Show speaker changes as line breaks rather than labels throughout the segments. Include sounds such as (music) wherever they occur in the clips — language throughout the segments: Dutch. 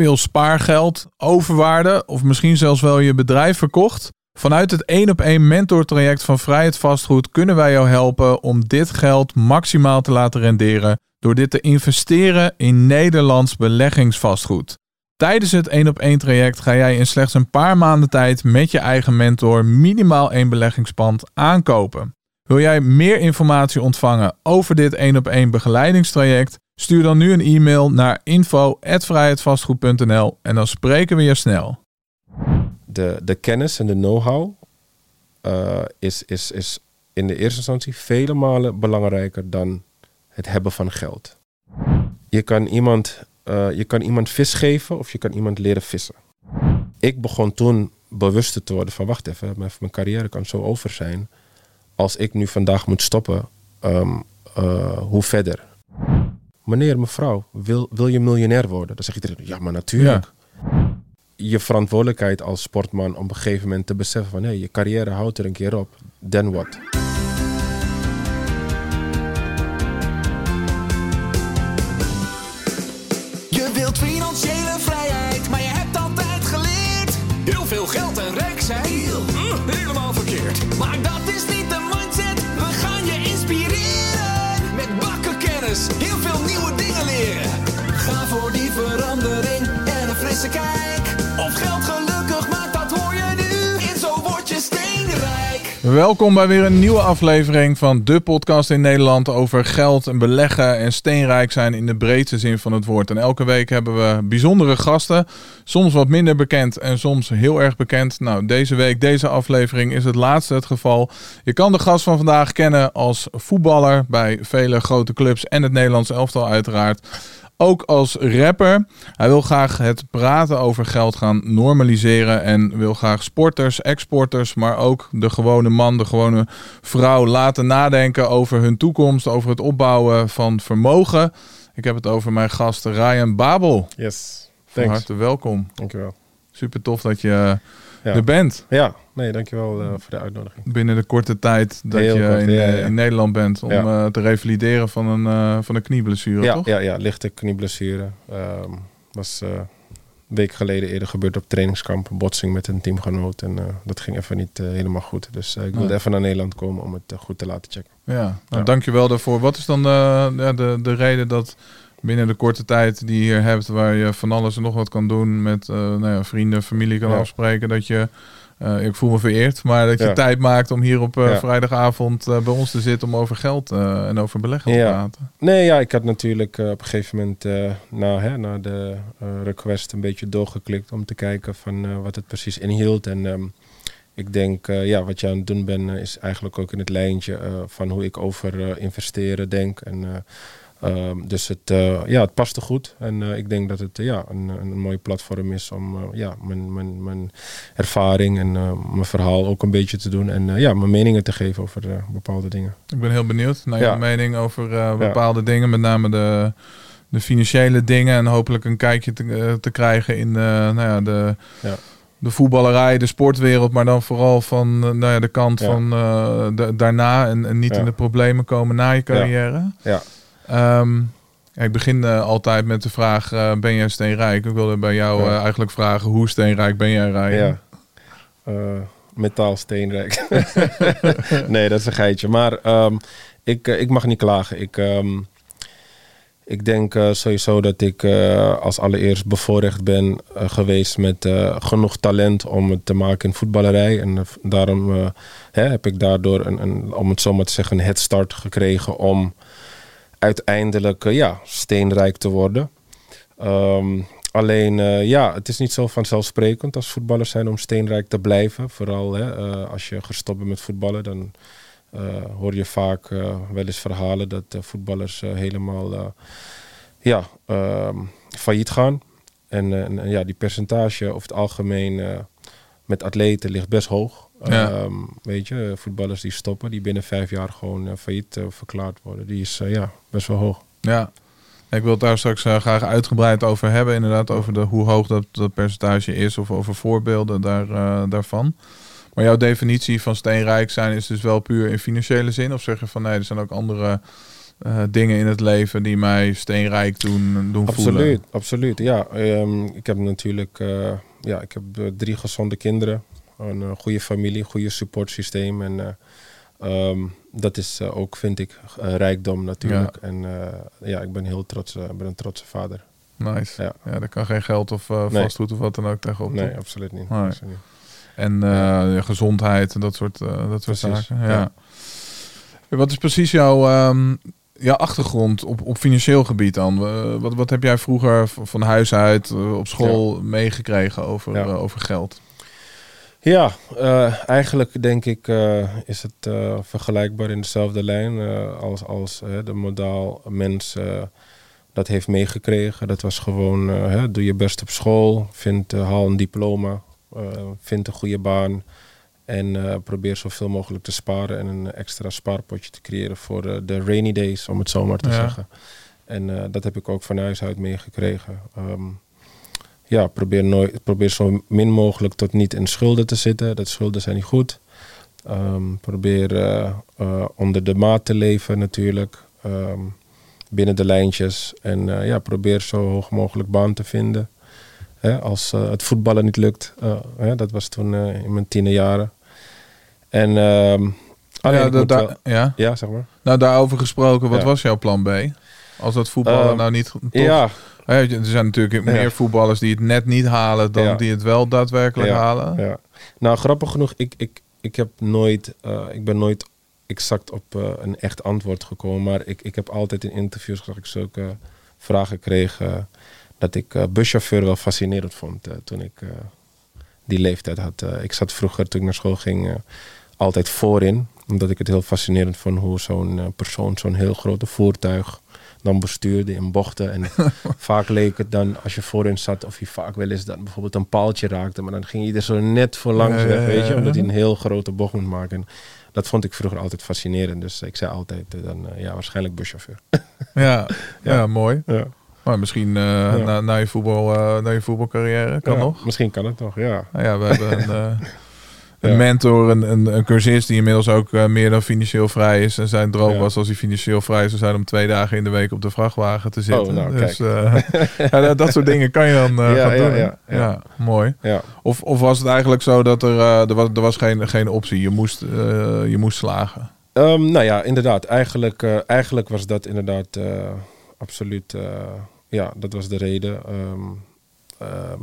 veel spaargeld, overwaarde of misschien zelfs wel je bedrijf verkocht? Vanuit het 1 op 1 mentortraject van Vrijheid Vastgoed kunnen wij jou helpen om dit geld maximaal te laten renderen door dit te investeren in Nederlands beleggingsvastgoed. Tijdens het 1 op 1 traject ga jij in slechts een paar maanden tijd met je eigen mentor minimaal één beleggingspand aankopen. Wil jij meer informatie ontvangen over dit 1 op 1 begeleidingstraject? Stuur dan nu een e-mail naar info@vrijheidvastgoed.nl en dan spreken we je snel.
De, de kennis en de know-how uh, is, is, is in de eerste instantie vele malen belangrijker dan het hebben van geld. Je kan iemand, uh, je kan iemand vis geven of je kan iemand leren vissen. Ik begon toen bewust te worden van wacht even, mijn carrière kan zo over zijn. Als ik nu vandaag moet stoppen, um, uh, hoe verder? Meneer, mevrouw, wil, wil je miljonair worden? Dan zeg je ja, maar natuurlijk. Ja. Je verantwoordelijkheid als sportman om op een gegeven moment te beseffen van hé, hey, je carrière houdt er een keer op. Then what?
Welkom bij weer een nieuwe aflevering van de podcast in Nederland over geld en beleggen en steenrijk zijn in de breedste zin van het woord. En elke week hebben we bijzondere gasten, soms wat minder bekend en soms heel erg bekend. Nou, deze week, deze aflevering is het laatste het geval. Je kan de gast van vandaag kennen als voetballer bij vele grote clubs en het Nederlands elftal uiteraard ook als rapper. Hij wil graag het praten over geld gaan normaliseren en wil graag sporters, exporters, maar ook de gewone man, de gewone vrouw laten nadenken over hun toekomst, over het opbouwen van vermogen. Ik heb het over mijn gast Ryan Babel.
Yes,
Van harte welkom.
Dankjewel.
Super tof dat je ja. er bent.
Ja, nee, dankjewel uh, voor de uitnodiging.
Binnen de korte tijd dat
Heel
je
kort,
in,
ja,
eh,
ja.
in Nederland bent om eh, te revalideren van een, eh, van een knieblessure,
Ja,
toch?
ja, ja, lichte knieblessure. Ehm was een week geleden eerder gebeurd op trainingskamp. Een botsing met een teamgenoot. En dat ging even niet helemaal goed. Dus ik wilde even naar Nederland komen om het goed te laten checken.
Ja, nou, dankjewel daarvoor. Wat is dan ja, de, de reden dat binnen de korte tijd die je hier hebt, waar je van alles en nog wat kan doen met eh, nou ja, vrienden, familie kan
Ja.
afspreken, dat je, eh, ik voel me vereerd, maar dat je
Ja.
tijd maakt om hier op eh,
Ja.
vrijdagavond eh, bij ons te zitten om over geld en over beleggen te praten.
Nee, ja, ik had natuurlijk op een gegeven moment na, hè, na de request een beetje doorgeklikt om te kijken van wat het precies inhield. En ehm, ik denk, ja, wat je aan het doen bent, is eigenlijk ook in het lijntje van hoe ik over investeren denk. En, eh, ehm, dus het, eh, ja, het paste goed. En eh, ik denk dat het eh, ja, een, een mooi platform is om ja, mijn, mijn, mijn ervaring en mijn verhaal ook een beetje te doen. En ja, mijn meningen te geven over bepaalde dingen.
Ik ben heel benieuwd naar
Ja.
je mening over bepaalde dingen, met name de, de financiële dingen en hopelijk een kijkje te, te krijgen in nou ja, de,
Ja.
de voetballerij, de sportwereld, maar dan vooral van nou ja, de kant
Ja.
van de- daarna en, en niet
Ja.
in de problemen komen na je carrière.
Ja.
Ehm, ik begin eh, altijd met de vraag, eh, ben jij steenrijk? Ik wilde bij jou
Ja.
eh, eigenlijk vragen, hoe steenrijk ben jij, Ryan?
Ja. Metaal steenrijk. (laughs) (laughs) nee, dat is een geitje. Maar ehm, ik, ik mag niet klagen. Ik, ehm, ik denk sowieso dat ik als allereerst bevoorrecht ben geweest met genoeg talent om het te maken in voetballerij. En daarom hè, heb ik daardoor, een, een, om het zo maar te zeggen, een headstart gekregen om uiteindelijk eh, ja, steenrijk te worden. Ehm, alleen, eh, ja, het is niet zo vanzelfsprekend als voetballer zijn om steenrijk te blijven. Vooral hè, eh, als je gestopt bent met voetballen, dan hoor je vaak wel eens verhalen dat voetballers helemaal ja, ehm, failliet gaan. En, en, ja, die percentage over het algemeen met atleten ligt best hoog.
Ja.
Ehm, weet je, voetballers die stoppen, die binnen vijf jaar gewoon eh, failliet eh, verklaard worden, die is eh, ja, best wel hoog.
Ja. Ik wil het daar straks graag uitgebreid over hebben. Inderdaad, over de, hoe hoog dat, dat percentage is. Of over voorbeelden daar, daarvan. Maar jouw definitie van steenrijk zijn is dus wel puur in financiële zin? Of zeg je van nee, er zijn ook andere dingen in het leven die mij steenrijk doen, doen
Absoluut,
voelen.
absoluut. Ja, ehm, ik heb natuurlijk ja, ik heb drie gezonde kinderen, een eh, goede familie, goede supportsysteem. En eh, ehm, dat is eh, ook, vind ik, rijkdom natuurlijk. En ja, ik ben heel trots, ik ben een trotse vader.
Nice. Ja.
Ja.
daar kan geen geld of
Nee.
vastgoed of wat dan ook tegenop.
Nee, absoluut niet.
Nee.
absoluut niet.
En gezondheid en dat soort, dat soort
Precies,
zaken. Ja.
ja.
Wat is precies jouw, jouw achtergrond op, op financieel gebied dan? Wat, wat heb jij vroeger van huis uit op school meegekregen over, over geld?
Ja, eh, eigenlijk denk ik eh, is het eh, vergelijkbaar in dezelfde lijn als, als de modaal mens dat heeft meegekregen. Dat was gewoon, hè, doe je best op school, vind, haal een diploma, vind een goede baan en probeer zoveel mogelijk te sparen en een extra spaarpotje te creëren voor de rainy days, om het zo maar te
Ja.
zeggen. En dat heb ik ook van huis uit meegekregen. Ehm, ja, probeer, nooit, probeer zo min mogelijk tot niet in schulden te zitten. Dat schulden zijn niet goed. Ehm, probeer eh, eh, onder de maat te leven natuurlijk. Ehm, binnen de lijntjes. En eh, ja, probeer zo hoog mogelijk baan te vinden. Hè, als het voetballen niet lukt. Hè, dat was toen in mijn tienerjaren. En ehm alleen
ja,
ik
dat-
moet
daar-
wel-
ja?
ja, zeg maar.
Nou, daarover gesproken, wat
Ja.
was jouw plan B? Als dat voetballen nou niet... Toch,
Ja,
er zijn natuurlijk
Ja.
meer voetballers die het net niet halen dan
Ja.
die het wel daadwerkelijk halen.
Ja. Nou, grappig genoeg, ik, ik, ik heb nooit, eh, ik ben nooit exact op eh, een echt antwoord gekomen. Maar ik, ik heb altijd in interviews dat ik zulke vragen kreeg. eh, dat ik buschauffeur wel fascinerend vond toen ik die leeftijd had. Ik zat vroeger toen ik naar school ging altijd voorin. Omdat ik het heel fascinerend vond hoe zo'n persoon zo'n heel grote voertuig dan bestuurde in bochten. En (laughs) vaak leek het dan, als je voorin zat, of je vaak wel eens dan bijvoorbeeld een paaltje raakte. Maar dan ging je er zo net voor langs weg, weet je. Omdat hij een heel grote bocht moet maken. En dat vond ik vroeger altijd fascinerend. Dus ik zei altijd eh, dan, eh, ja, waarschijnlijk buschauffeur. (laughs)
Ja, ja. Mooi.
ja.
Maar misschien eh, na, na, je voetbal, eh, na je voetbalcarrière, kan
Ja,
nog.
Misschien kan het nog, ja.
Nou ja, we hebben een, (laughs) een mentor, een, een, een cursist die inmiddels ook eh, meer dan financieel vrij is. En zijn droom was als hij financieel vrij zou zijn om twee dagen in de week op de vrachtwagen te zitten.
Oh, nou,
dus eh, (laughs) ja, dat, dat soort dingen kan je dan eh, (laughs)
Ja,
gaan doen.
ja,
ja.
ja.
mooi.
ja.
Of, of was het eigenlijk zo dat er, er was, er was geen, geen optie, je moest, je moest slagen?
Ehm, nou ja, inderdaad. Eigenlijk, eigenlijk was dat inderdaad absoluut. ja, dat was de reden. Ehm, ehm,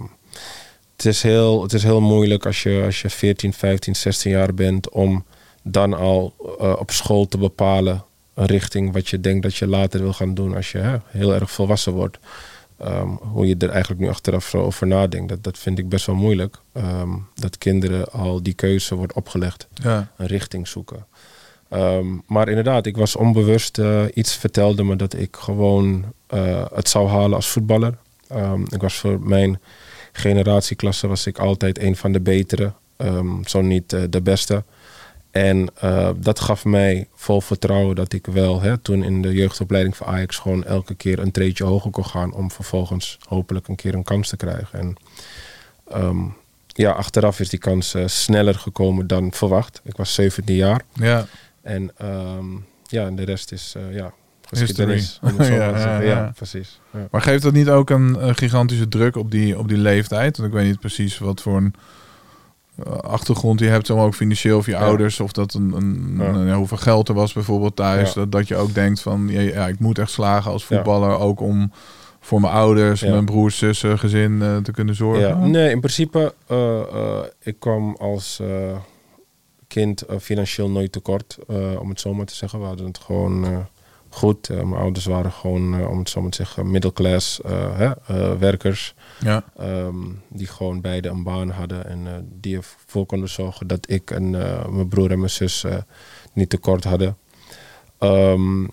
het, is heel, het is heel moeilijk als je, als je 14, 15, 16 jaar bent om dan al eh, op school te bepalen een richting wat je denkt dat je later wil gaan doen als je hè, heel erg volwassen wordt. Ehm, hoe je er eigenlijk nu achteraf zo over nadenkt, dat, dat vind ik best wel moeilijk. Ehm, dat kinderen al die keuze wordt opgelegd
Ja,
een richting zoeken. Ehm, maar inderdaad, ik was onbewust. eh, iets vertelde me dat ik gewoon eh, het zou halen als voetballer. Ik was voor mijn generatieklasse was ik altijd een van de betere. ehm, zo niet eh, de beste. En eh, dat gaf mij vol vertrouwen dat ik wel hè, toen in de jeugdopleiding van Ajax gewoon elke keer een treetje hoger kon gaan om vervolgens hopelijk een keer een kans te krijgen. En ehm, ja, achteraf is die kans eh, sneller gekomen dan verwacht. Ik was 17 jaar.
ja.
En ehm, ja, en de rest is ja,
History.
geschiedenis. Om het zo (laughs)
Ja, ja,
precies.
Maar geeft dat niet ook een, eh, gigantische druk op die, op die leeftijd? Want ik weet niet precies wat voor een eh, achtergrond je hebt, maar ook financieel of je ouders, of dat een, een, hoeveel geld er was bijvoorbeeld thuis. Dat, dat je ook denkt van ja, ik moet echt slagen als voetballer, ook om voor mijn ouders, mijn broers, zussen, gezin eh, te kunnen zorgen.
Nee, in principe, eh, ik kwam als kind financieel nooit tekort, om het zo maar te zeggen. We hadden het gewoon goed. Eh, mijn ouders waren gewoon, eh, om het zo maar te zeggen, middelklas hè, eh, werkers.
Ja.
Ehm, die gewoon beide een baan hadden en die ervoor konden zorgen dat ik en mijn broer en mijn zus niet tekort hadden. Ehm,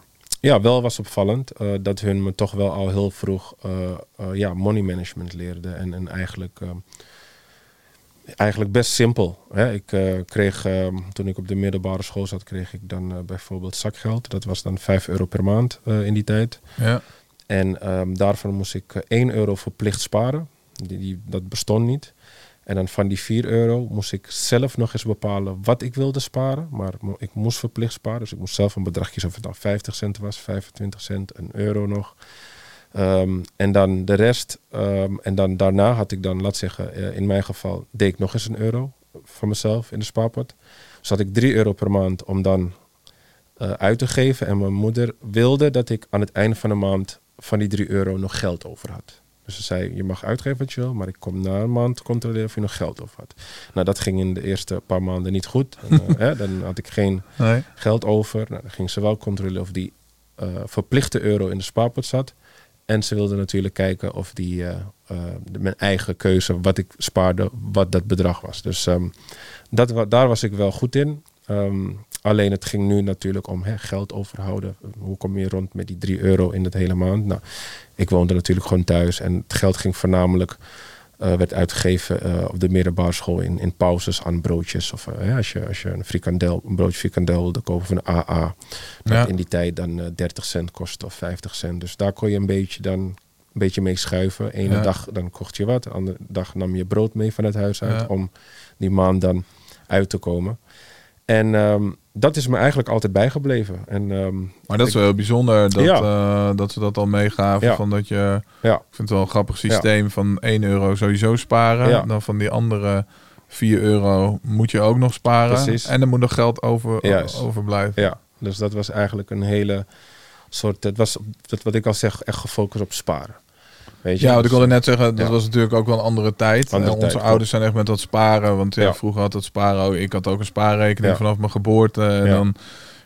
ja, wel was opvallend dat hun me toch wel al heel vroeg ja, money management leerden. En, en eigenlijk, ehm, eigenlijk best simpel. Hè? Ik eh, kreeg, ehm, toen ik op de middelbare school zat, kreeg ik dan eh, bijvoorbeeld zakgeld. Dat was dan 5 euro per maand eh, in die tijd.
Ja.
En ehm, daarvan moest ik eh, 1 euro verplicht sparen. Die, die, dat bestond niet. En dan van die 4 euro moest ik zelf nog eens bepalen wat ik wilde sparen. Maar ik moest verplicht sparen. Dus ik moest zelf een bedrag kiezen of het dan 50 cent was, 25 cent, een euro nog. Ehm, en dan de rest. ehm, en dan daarna had ik dan, laat zeggen, eh, in mijn geval deed ik nog eens een euro van mezelf in de spaarpot. Dus had ik 3 euro per maand om dan eh, uit te geven. En mijn moeder wilde dat ik aan het einde van de maand van die 3 euro nog geld over had. Dus ze zei, je mag uitgeven wat je wil, maar ik kom na een maand controleren of je nog geld over had. Nou, dat ging in de eerste paar maanden niet goed. En, eh, (laughs) hè, dan had ik geen
Nee.
geld over. Nou, dan ging ze wel controleren of die verplichte euro in de spaarpot zat. En ze wilde natuurlijk kijken of die, eh, eh, mijn eigen keuze, wat ik spaarde, wat dat bedrag was. Dus ehm, dat, daar was ik wel goed in. Ehm, alleen het ging nu natuurlijk om geld overhouden. Hoe kom je rond met die 3 euro in het hele maand? Nou, ik woonde natuurlijk gewoon thuis en het geld ging voornamelijk eh, werd uitgegeven eh, op de middelbare school in, in pauzes aan broodjes. Of eh, hè, als, je, als je een, frikandel, een broodje frikandel wilde kopen van een AA. Dat
Ja.
in die tijd dan eh 30 cent kostte of 50 cent. Dus daar kon je een beetje dan een beetje mee schuiven. Ene
Ja.
dag dan kocht je wat, de andere dag nam je brood mee van het huis uit
Ja.
om die maand dan uit te komen. En ehm, dat is me eigenlijk altijd bijgebleven. En, ehm,
Maar dat is wel heel bijzonder dat,
Ja.
eh, dat ze dat al meegaven.
Ja.
Van dat je,
ja,
ik vind het wel een grappig systeem van 1 euro sowieso sparen. Dan van die andere 4 euro moet je ook nog sparen.
Precies.
En er moet nog geld over,
Juist.
overblijven.
Ja, dus dat was eigenlijk een hele soort. Het was dat wat ik al zeg, echt gefocust op sparen. Weet je?
Ja, wat ik wilde net zeggen, dat
Ja.
was natuurlijk ook wel een andere tijd.
Andere
En onze
tijd,
ouders zijn echt met dat sparen. Want ja, vroeger had dat sparen ook. Ik had ook een spaarrekening vanaf mijn geboorte. En dan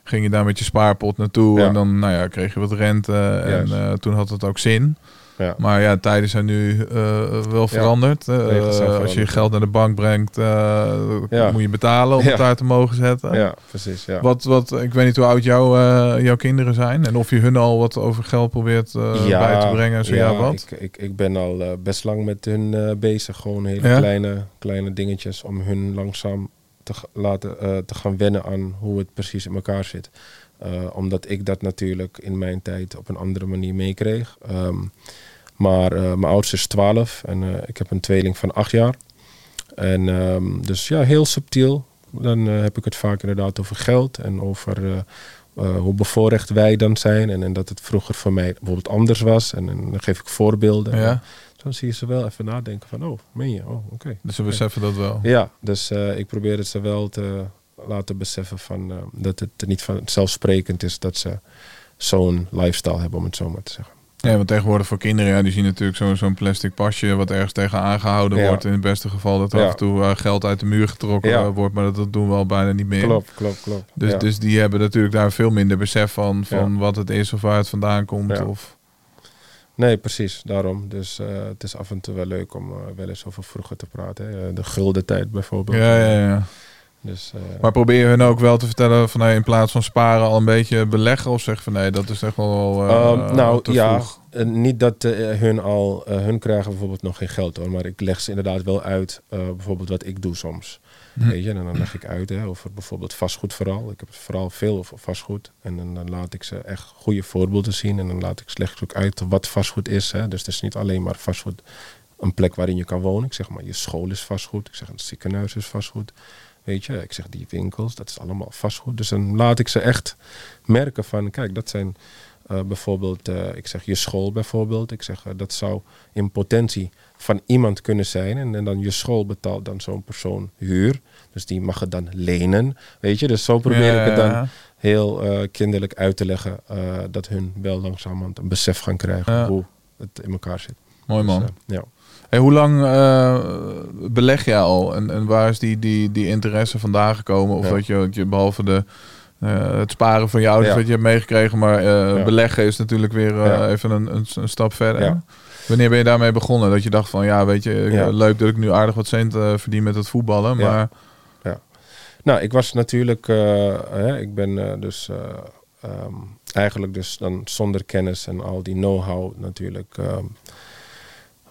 ging je daar met je spaarpot naartoe. En dan nou ja, kreeg je wat rente. En eh, toen had het ook zin.
Ja.
Maar ja, tijden zijn nu eh, wel veranderd. Eh,
zijn
als je
veranderd.
je geld naar de bank brengt, eh,
Ja.
moet je betalen om het daar te mogen zetten.
ja, precies. Ja.
Wat, wat, ik weet niet hoe oud jouw, eh, jouw kinderen zijn. En of je hun al wat over geld probeert bij te brengen. Zo ja, wat.
Ik, ik, ik ben al best lang met hun bezig. Gewoon hele kleine, kleine dingetjes om hun langzaam te, laten, te gaan wennen aan hoe het precies in elkaar zit. Eh, omdat ik dat natuurlijk in mijn tijd op een andere manier meekreeg. Ehm, maar eh, mijn oudste is 12 en eh, ik heb een tweeling van 8 jaar. En ehm, dus ja, heel subtiel. Dan heb ik het vaak inderdaad over geld en over hoe bevoorrecht wij dan zijn. En, en dat het vroeger voor mij bijvoorbeeld anders was. En, en dan geef ik voorbeelden.
Ja.
Dan zie je ze wel even nadenken van, oh, meen je? Oh, oké.
Dus ze beseffen dat wel.
Ja, dus ik probeer het ze wel te laten beseffen van, eh, dat het niet vanzelfsprekend is dat ze zo'n lifestyle hebben, om het zo maar te zeggen.
Ja, want tegenwoordig voor kinderen, ja, die zien natuurlijk zo- zo'n plastic pasje wat ergens tegen aangehouden
Ja.
wordt. In het beste geval dat er
Ja.
af en toe eh, geld uit de muur getrokken
Ja.
eh, wordt, maar dat, dat doen we al bijna niet meer.
Klopt, klopt, klopt.
Dus, dus die hebben natuurlijk daar veel minder besef van, van wat het is of waar het vandaan komt. Of,
Nee, precies, daarom. Dus het is af en toe wel leuk om eh, wel eens over vroeger te praten. Hè. De gulden tijd bijvoorbeeld.
ja, ja, ja.
Dus, eh,
Maar probeer je hun ook wel te vertellen van hey, in plaats van sparen al een beetje beleggen of zeg van nee, dat is echt wel eh,
Ehm, nou
te
ja,
vroeg.
eh, niet dat hun al, hun krijgen bijvoorbeeld nog geen geld hoor, maar ik leg ze inderdaad wel uit, eh, bijvoorbeeld wat ik doe soms.
Hm.
Weet je, en dan leg ik uit hè, over bijvoorbeeld vastgoed vooral. Ik heb het vooral veel over vastgoed. En dan, dan laat ik ze echt goede voorbeelden zien. En dan laat ik ik ook uit wat vastgoed is. Hè. Dus het is niet alleen maar vastgoed, een plek waarin je kan wonen. Ik zeg maar, je school is vastgoed. Ik zeg, een ziekenhuis is vastgoed. Weet je, ik zeg die winkels, dat is allemaal vastgoed. Dus dan laat ik ze echt merken van, kijk, dat zijn eh, bijvoorbeeld, eh, ik zeg je school bijvoorbeeld. Ik zeg, eh, dat zou in potentie van iemand kunnen zijn. En, en dan je school betaalt dan zo'n persoon huur. Dus die mag het dan lenen. Weet je, dus zo probeer
Ja,
ik het dan heel kinderlijk uit te leggen. dat hun wel langzamerhand een besef gaan krijgen
Ja.
hoe het in elkaar zit.
Mooi man.
Dus, eh, ja.
Hey, hoe lang eh, beleg jij al en, en waar is die, die, die interesse vandaan gekomen? Of
Ja.
dat je, dat je behalve de, eh, het sparen van je ouders
Ja.
wat je hebt meegekregen, maar eh,
Ja.
beleggen is natuurlijk weer
Ja.
even een, een, een stap verder.
Ja.
Wanneer ben je daarmee begonnen? Dat je dacht van ja, weet je,
Ja.
leuk dat ik nu aardig wat cent verdien met het voetballen,
Ja.
maar
Nou, ik was natuurlijk, hè, ik ben dus eh, ehm, eigenlijk dus dan zonder kennis en al die know-how natuurlijk ehm,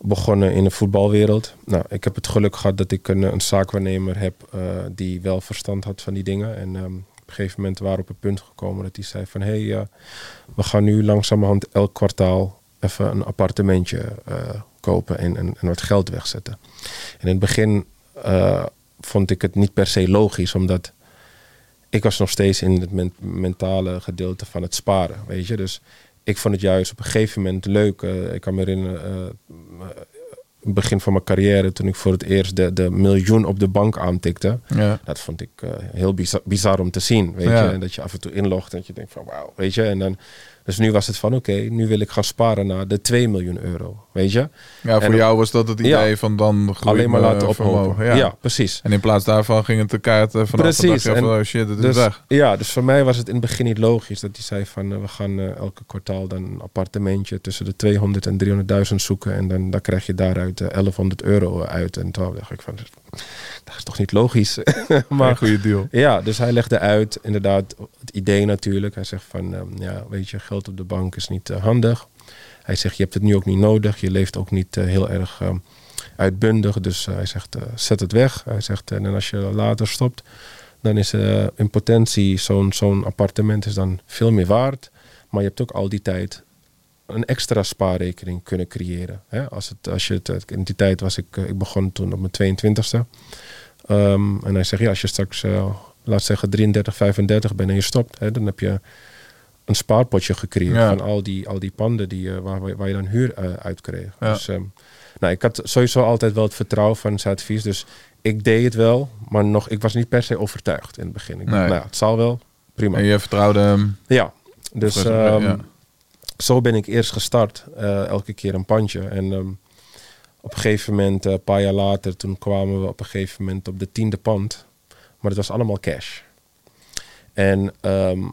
begonnen in de voetbalwereld. Nou, ik heb het geluk gehad dat ik een, een zaakwaarnemer heb eh, die wel verstand had van die dingen. En ehm, op een gegeven moment waren we op het punt gekomen dat hij zei van... hé, hey, eh, we gaan nu langzamerhand elk kwartaal even een appartementje eh, kopen en, en, en wat geld wegzetten. En in het begin vond ik het niet per se logisch, omdat ik was nog steeds in het men- mentale gedeelte van het sparen, weet je. Dus ik vond het juist op een gegeven moment leuk. eh, ik kan me herinneren, eh, het begin van mijn carrière, toen ik voor het eerst de, de miljoen op de bank aantikte.
Ja.
Dat vond ik eh, heel bizar, bizar om te zien, weet
Ja.
je. En dat je af en toe inlogt en dat je denkt van wauw, weet je. En dan, dus nu was het van oké, nu wil ik gaan sparen naar de 2 miljoen euro, weet je.
ja, voor
En-
jou was dat het idee
Ja.
van dan
Alleen maar laten ophopen. Ja.
Ja.
precies.
En in plaats daarvan ging het de kaart eh, vanaf.
Precies.
En,
en
oh shit, het is
Dus,
weg.
ja, dus voor mij was het in het begin niet logisch dat hij zei van eh, we gaan eh, elke kwartaal dan een appartementje tussen de 200 en 300.000 zoeken en dan, dan krijg je daaruit eh, 1100 euro uit. En toen dacht ik van dat is toch niet logisch. (laughs)
Maar een goede deal.
ja, dus hij legde uit inderdaad het idee natuurlijk. Hij zegt van ehm, ja, weet je, geld op de bank is niet eh, handig. Hij zegt je hebt het nu ook niet nodig. Je leeft ook niet eh, heel erg ehm, uitbundig. Dus eh, hij zegt zet het weg. Hij zegt en als je later stopt, dan is in potentie zo'n zo'n appartement is dan veel meer waard. Maar je hebt ook al die tijd een extra spaarrekening kunnen creëren. Hè? Als het, als je het, in die tijd was ik, ik begon toen op mijn 22e. Ehm, en hij zegt, ja, als je straks, eh, laat zeggen, 33, 35 bent en je stopt, hè, dan heb je een spaarpotje gecreëerd
Ja.
van al die, al die panden die, eh, waar, waar je dan huur eh, uit kreeg.
Ja.
Dus ehm, nou, ik had sowieso altijd wel het vertrouwen van zijn advies. Dus ik deed het wel, maar nog, ik was niet per se overtuigd in het begin. Ik dacht,
Nee.
nou ja, het zal wel, prima.
En je vertrouwde hem.
Ja, dus ehm,
ja.
zo ben ik eerst gestart. elke keer een pandje. En op een gegeven moment, eh, een paar jaar later, toen kwamen we op een gegeven moment op de tiende pand. Maar het was allemaal cash. En, ehm,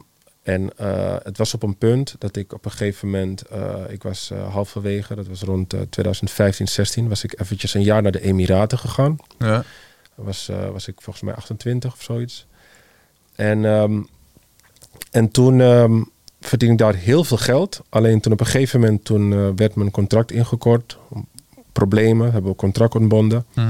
en eh, het was op een punt dat ik op een gegeven moment, eh, ik was eh, halverwege, dat was rond eh, 2015, 16, was ik eventjes een jaar naar de Emiraten gegaan
Ja.
was, was ik volgens mij 28 of zoiets. En, ehm, en toen ehm verdiende ik daar heel veel geld. Alleen toen op een gegeven moment toen, werd mijn contract ingekort. Problemen, hebben we contract ontbonden.
Mhm.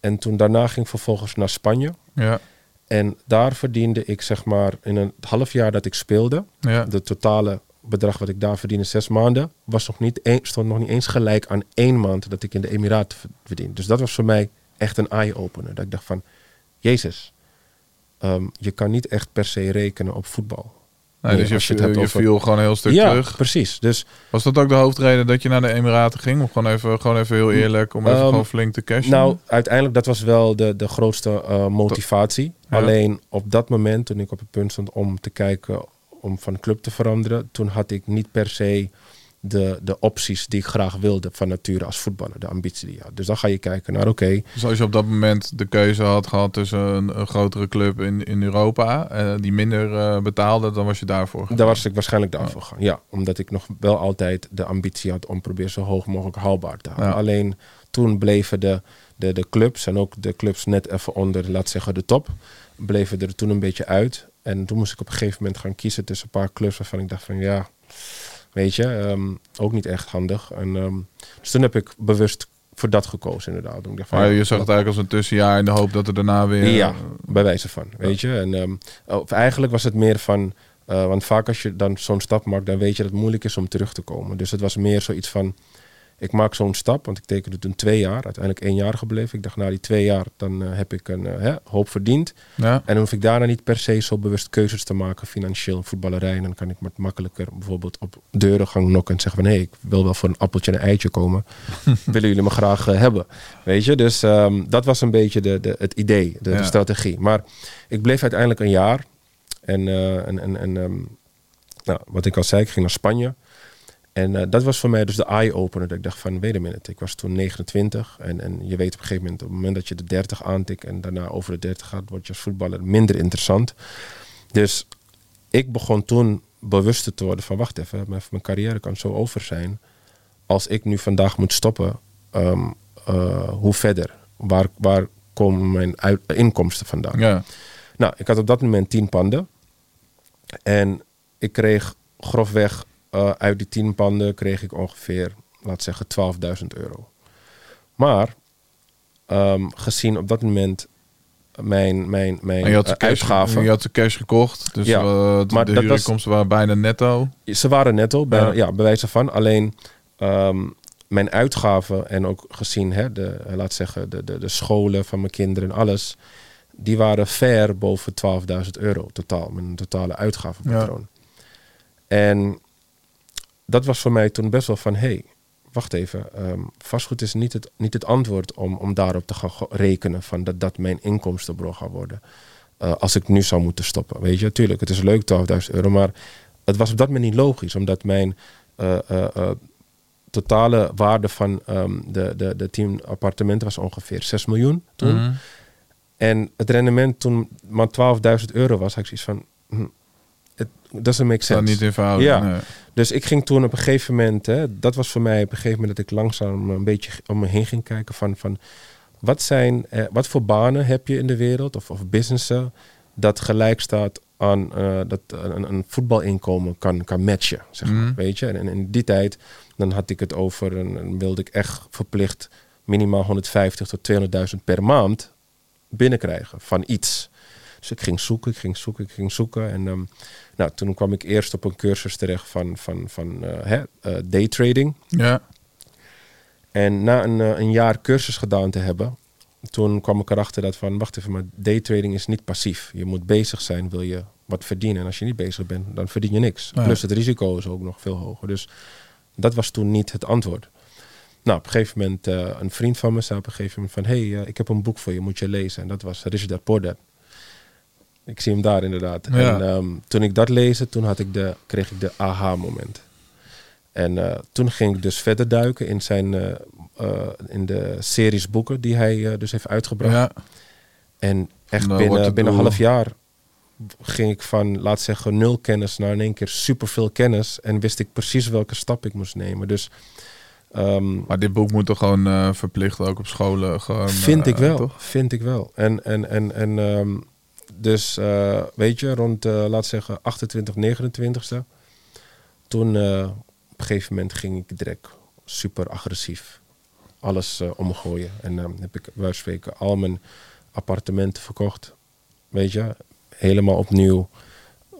En toen daarna ging ik vervolgens naar Spanje.
Ja.
En daar verdiende ik zeg maar in een half jaar dat ik speelde.
Ja.
De totale bedrag wat ik daar verdiende, zes maanden, was nog niet een, stond nog niet eens gelijk aan één maand dat ik in de Emiraten ver- verdiende. Dus dat was voor mij echt een eye-opener. Dat ik dacht van, Jezus, ehm, je kan niet echt per se rekenen op voetbal.
Nee, dus je,
als je het hebt
je viel gewoon een heel stuk
ja,
terug.
precies. Dus
Was dat ook de hoofdreden dat je naar de Emiraten ging? Of gewoon even, gewoon even heel eerlijk, om even
Ehm,
gewoon flink te cashen?
nou, uiteindelijk dat was wel de, de grootste eh, motivatie.
Ja.
Alleen op dat moment, toen ik op het punt stond om te kijken om van club te veranderen, toen had ik niet per se de, de opties die ik graag wilde van nature als voetballer, de ambitie die je had. Dus dan ga je kijken naar, oké,
Dus als je op dat moment de keuze had gehad tussen een, een grotere club in, in Europa, eh, die minder eh, betaalde, dan was je daarvoor gegaan.
daar was ik waarschijnlijk daarvoor gaan. Ja, omdat ik nog wel altijd de ambitie had om proberen zo hoog mogelijk haalbaar te houden.
Ja.
Alleen toen bleven de, de, de clubs en ook de clubs net even onder, laat zeggen, de top, bleven er toen een beetje uit. En toen moest ik op een gegeven moment gaan kiezen tussen een paar clubs waarvan ik dacht van ja, weet je, ehm, ook niet echt handig. En, ehm, dus toen heb ik bewust voor dat gekozen inderdaad.
Maar
ja,
je zag het eigenlijk als een tussenjaar in de hoop dat er daarna weer...
ja, bij wijze van, weet je. En, ehm, of eigenlijk was het meer van, eh, want vaak als je dan zo'n stap maakt, dan weet je dat het moeilijk is om terug te komen. Dus het was meer zoiets van, ik maak zo'n stap, want ik tekende toen twee jaar, uiteindelijk één jaar gebleven. Ik dacht, na die twee jaar, dan eh, heb ik een eh, hoop verdiend.
Ja.
En dan hoef ik daarna niet per se zo bewust keuzes te maken, financieel, voetballerij. En dan kan ik wat makkelijker bijvoorbeeld op deuren gaan knokken en zeggen van... hé, ik wil wel voor een appeltje en een eitje komen. (laughs) Willen jullie me graag eh, hebben? Weet je, dus ehm, dat was een beetje de, de, het idee, de,
Ja.
de strategie. Maar ik bleef uiteindelijk een jaar. En, en, en, en ehm, nou, wat ik al zei, ik ging naar Spanje. En eh, dat was voor mij dus de eye-opener. Dat ik dacht van, wait a minute. Ik was toen 29. En, en je weet op een gegeven moment, op het moment dat je de 30 aantikt... en daarna over de 30 gaat, word je als voetballer minder interessant. Dus ik begon toen bewust te worden van... wacht even, mijn, carrière kan zo over zijn. Als ik nu vandaag moet stoppen, ehm, eh, hoe verder? Waar, waar komen mijn uit- inkomsten vandaan?
Ja.
Nou, ik had op dat moment 10 panden. En ik kreeg grofweg eh, uit die 10 panden kreeg ik ongeveer, laat zeggen, 12.000 euro. Maar ehm, gezien op dat moment mijn, mijn, mijn
je had,
eh,
de cash,
uitgaven.
je had de cash gekocht, dus
Ja,
eh, de,
maar
de huurinkomsten waren bijna netto.
Ze waren netto, bij,
Ja.
ja. bij wijze van. Alleen, ehm, mijn uitgaven en ook gezien, hè, de, laat zeggen, de, de, de scholen van mijn kinderen en alles, die waren ver boven 12.000 euro totaal, mijn totale uitgavenpatroon. En dat was voor mij toen best wel van, hey, wacht even, ehm, vastgoed is niet het, niet het antwoord om, om daarop te gaan rekenen van dat dat mijn inkomstenbron gaat worden. Eh, als ik nu zou moeten stoppen. Weet je, tuurlijk, het is leuk 12.000 euro, maar het was op dat moment niet logisch, omdat mijn eh, eh, totale waarde van ehm, de, de, de 10 appartementen was ongeveer 6 miljoen toen.
Mhm.
En het rendement toen maar 12.000 euro was, had ik zoiets van, hm, it doesn't make sense.
niet in verhouding.
Ja.
nee.
Dus ik ging toen op een gegeven moment, hè, dat was voor mij op een gegeven moment dat ik langzaam een beetje om me heen ging kijken van, van wat, zijn, eh, wat voor banen heb je in de wereld of, of businessen dat gelijk staat aan eh, dat een, een voetbalinkomen kan, kan matchen, zeg maar,
Mhm.
weet je. En, en in die tijd, dan had ik het over, en, en wilde ik echt verplicht minimaal 150 tot 200.000 per maand binnenkrijgen van iets. Dus ik ging zoeken, ik ging zoeken, ik ging zoeken. En ehm, nou, toen kwam ik eerst op een cursus terecht van, van, van eh, hè, eh, daytrading.
Ja.
En na een, eh, een jaar cursus gedaan te hebben, toen kwam ik erachter dat van, wacht even, maar daytrading is niet passief. Je moet bezig zijn, wil je wat verdienen. En als je niet bezig bent, dan verdien je niks.
Ja.
Plus het risico is ook nog veel hoger. Dus dat was toen niet het antwoord. Nou, op een gegeven moment, een vriend van me zei op een gegeven moment van, hey, eh, ik heb een boek voor je, moet je lezen. En dat was Rich Dad Poor Dad. Ik zie hem daar inderdaad.
Ja.
En ehm, toen ik dat lezen, toen had ik de, kreeg ik de aha-moment. En eh, toen ging ik dus verder duiken in, zijn, eh, eh, in de series boeken die hij dus heeft uitgebracht.
ja.
En echt
wordt
binnen, binnen een half jaar ging ik van, laat zeggen, nul kennis naar in één keer superveel kennis. En wist ik precies welke stap ik moest nemen. Dus ehm,
Maar dit boek moet toch gewoon verplicht ook op scholen gewoon...
vind ik wel,
Toch?
vind ik wel. En, en, en, en ehm, dus eh, weet je, rond, eh, laat zeggen, 28, 29ste. Toen eh, op een gegeven moment ging ik direct super agressief alles omgooien. En dan heb ik van spreken al mijn appartementen verkocht. Weet je, helemaal opnieuw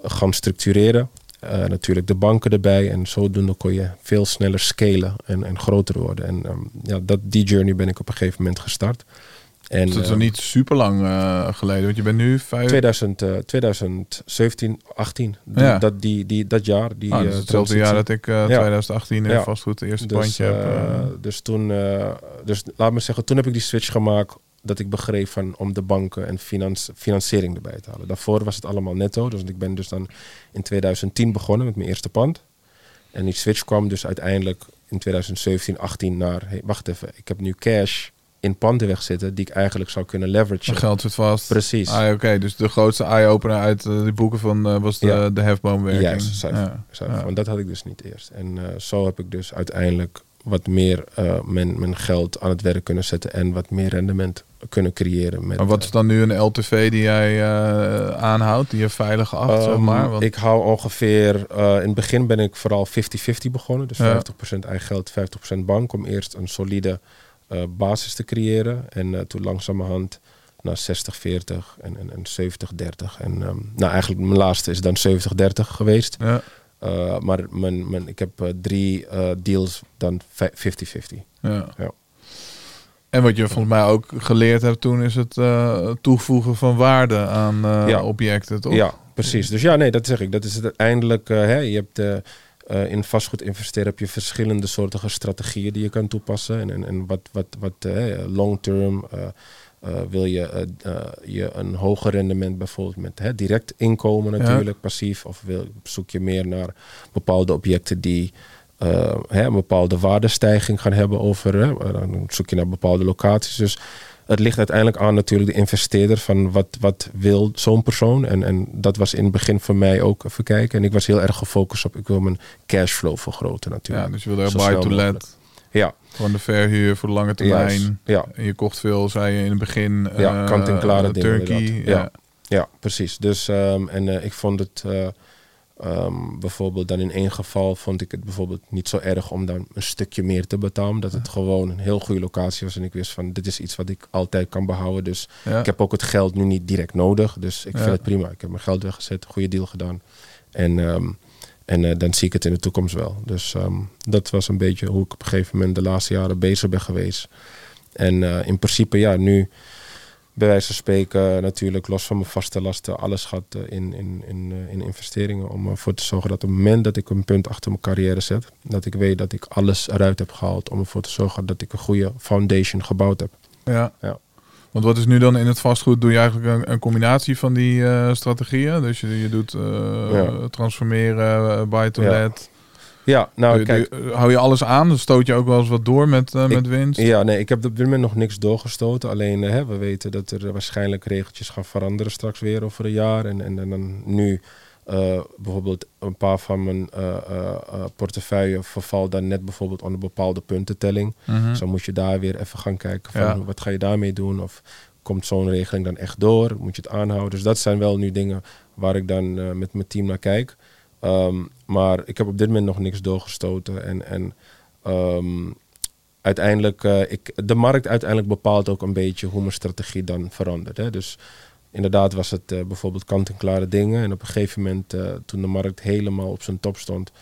gaan structureren. Natuurlijk de banken erbij. En zodoende kon je veel sneller scalen en, en groter worden. En ehm, ja, dat, die journey ben ik op een gegeven moment gestart. En,
Dus dat is
eh,
niet super lang geleden, want je bent nu vijf...
2000, eh, 2017, 18. Die,
Ja.
dat, die, die, dat jaar. Die,
Ah,
eh,
is hetzelfde jaar dat ik eh,
Ja.
2018 in
Ja.
vastgoed het eerste
dus,
pandje heb.
eh,
eh.
dus toen, eh, dus laat me zeggen, toen heb ik die switch gemaakt dat ik begreep van om de banken en finans, financiering erbij te halen. Daarvoor was het allemaal netto. Dus ik ben dus dan in 2010 begonnen met mijn eerste pand. En die switch kwam dus uiteindelijk in 2017, 18 naar, hey, wacht even, ik heb nu cash in panden wegzitten die ik eigenlijk zou kunnen leveragen.
Mijn geld zit vast.
Precies.
Ah, Oké, dus de grootste eye-opener uit eh, die boeken van eh, was de,
Ja.
de hefboomwerking.
Juist.
Ja. Ja.
Want dat had ik dus niet eerst. En eh, zo heb ik dus uiteindelijk wat meer mijn, mijn geld aan het werk kunnen zetten en wat meer rendement kunnen creëren. Met,
Maar wat is dan nu een LTV die jij aanhoudt, die je veilig acht, zeg
Ehm,
maar? Want,
Ik hou ongeveer, in het begin ben ik vooral 50-50 begonnen. Dus
Ja.
50% eigen geld, 50% bank. Om eerst een solide eh, basis te creëren. En eh, toen langzamerhand naar 60-40 en, en, en 70-30. En ehm, nou, eigenlijk mijn laatste is dan 70-30 geweest.
ja.
Uh, maar mijn, mijn, ik heb uh, drie uh, deals dan 50-50.
Ja.
Ja.
En wat je volgens mij ook geleerd hebt toen is het uh, toevoegen van waarde aan uh,
Ja.
objecten, toch?
Ja, precies. Dus ja, nee, dat zeg ik. Dat is het uiteindelijk. Uh, hè, je hebt uh, in vastgoed investeren heb je verschillende soorten strategieën die je kan toepassen. En, en, en wat, wat, wat long term uh, wil je je een hoger rendement bijvoorbeeld met hè, direct inkomen natuurlijk, ja. passief. Of wil, zoek je meer naar bepaalde objecten die hè, een bepaalde waardestijging gaan hebben over. Dan zoek je naar bepaalde locaties. Dus het ligt uiteindelijk aan natuurlijk de investeerder van wat, wat wil zo'n persoon. En, en dat was in het begin voor mij ook even kijken. En ik was heel erg gefocust op, ik wil mijn cashflow vergroten natuurlijk.
Ja, dus je wilde buy to let.
Ja.
Gewoon de verhuur voor de lange termijn.
Ja.
En je kocht veel, zei je in het begin.
Ja,
uh,
kant-en-klare dingen.
Turkey.
Ja. ja. Ja. precies. Dus um, en uh, ik vond het um, bijvoorbeeld dan in één geval vond ik het bijvoorbeeld niet zo erg om dan een stukje meer te betalen. Dat het gewoon een heel goede locatie was. En ik wist van dit is iets wat ik altijd kan behouden. Dus
ja.
ik heb ook het geld nu niet direct nodig. Dus ik vind het prima. Ik heb mijn geld weggezet, goede deal gedaan. En um, En eh, dan zie ik het in de toekomst wel. Dus ehm, dat was een beetje hoe ik op een gegeven moment de laatste jaren bezig ben geweest. En eh, in principe, ja, nu bij wijze van spreken natuurlijk los van mijn vaste lasten alles gaat eh, in, in, in, eh, in investeringen om ervoor te zorgen dat op het moment dat ik een punt achter mijn carrière zet, dat ik weet dat ik alles eruit heb gehaald om ervoor te zorgen dat ik een goede foundation gebouwd heb.
Ja.
Ja.
Want wat is nu dan in het vastgoed? Doe je eigenlijk een, een combinatie van die eh, strategieën? Dus je, je doet
Ja.
transformeren, buy to let.
Ja, nou
Doe-
kijk,
hou je alles aan? Dan stoot je ook wel eens wat door met, eh, met winst?
Ja, nee, ik heb op dit moment nog niks doorgestoten. Alleen eh, hè, we weten dat er waarschijnlijk regeltjes gaan veranderen straks weer over een jaar. En, en, en dan nu eh, bijvoorbeeld een paar van mijn portefeuille vervalt dan net bijvoorbeeld onder bepaalde puntentelling.
Mhm.
Dus dan moet je daar weer even gaan kijken van
Ja.
wat ga je daarmee doen? Of komt zo'n regeling dan echt door? Moet je het aanhouden? Dus dat zijn wel nu dingen waar ik dan met mijn team naar kijk. Ehm, maar ik heb op dit moment nog niks doorgestoten. En, en ehm, uiteindelijk, eh, ik, de markt uiteindelijk bepaalt ook een beetje hoe mijn strategie dan verandert. Hè? Dus inderdaad was het eh, bijvoorbeeld kant-en-klare dingen. En op een gegeven moment, eh, toen de markt helemaal op zijn top stond,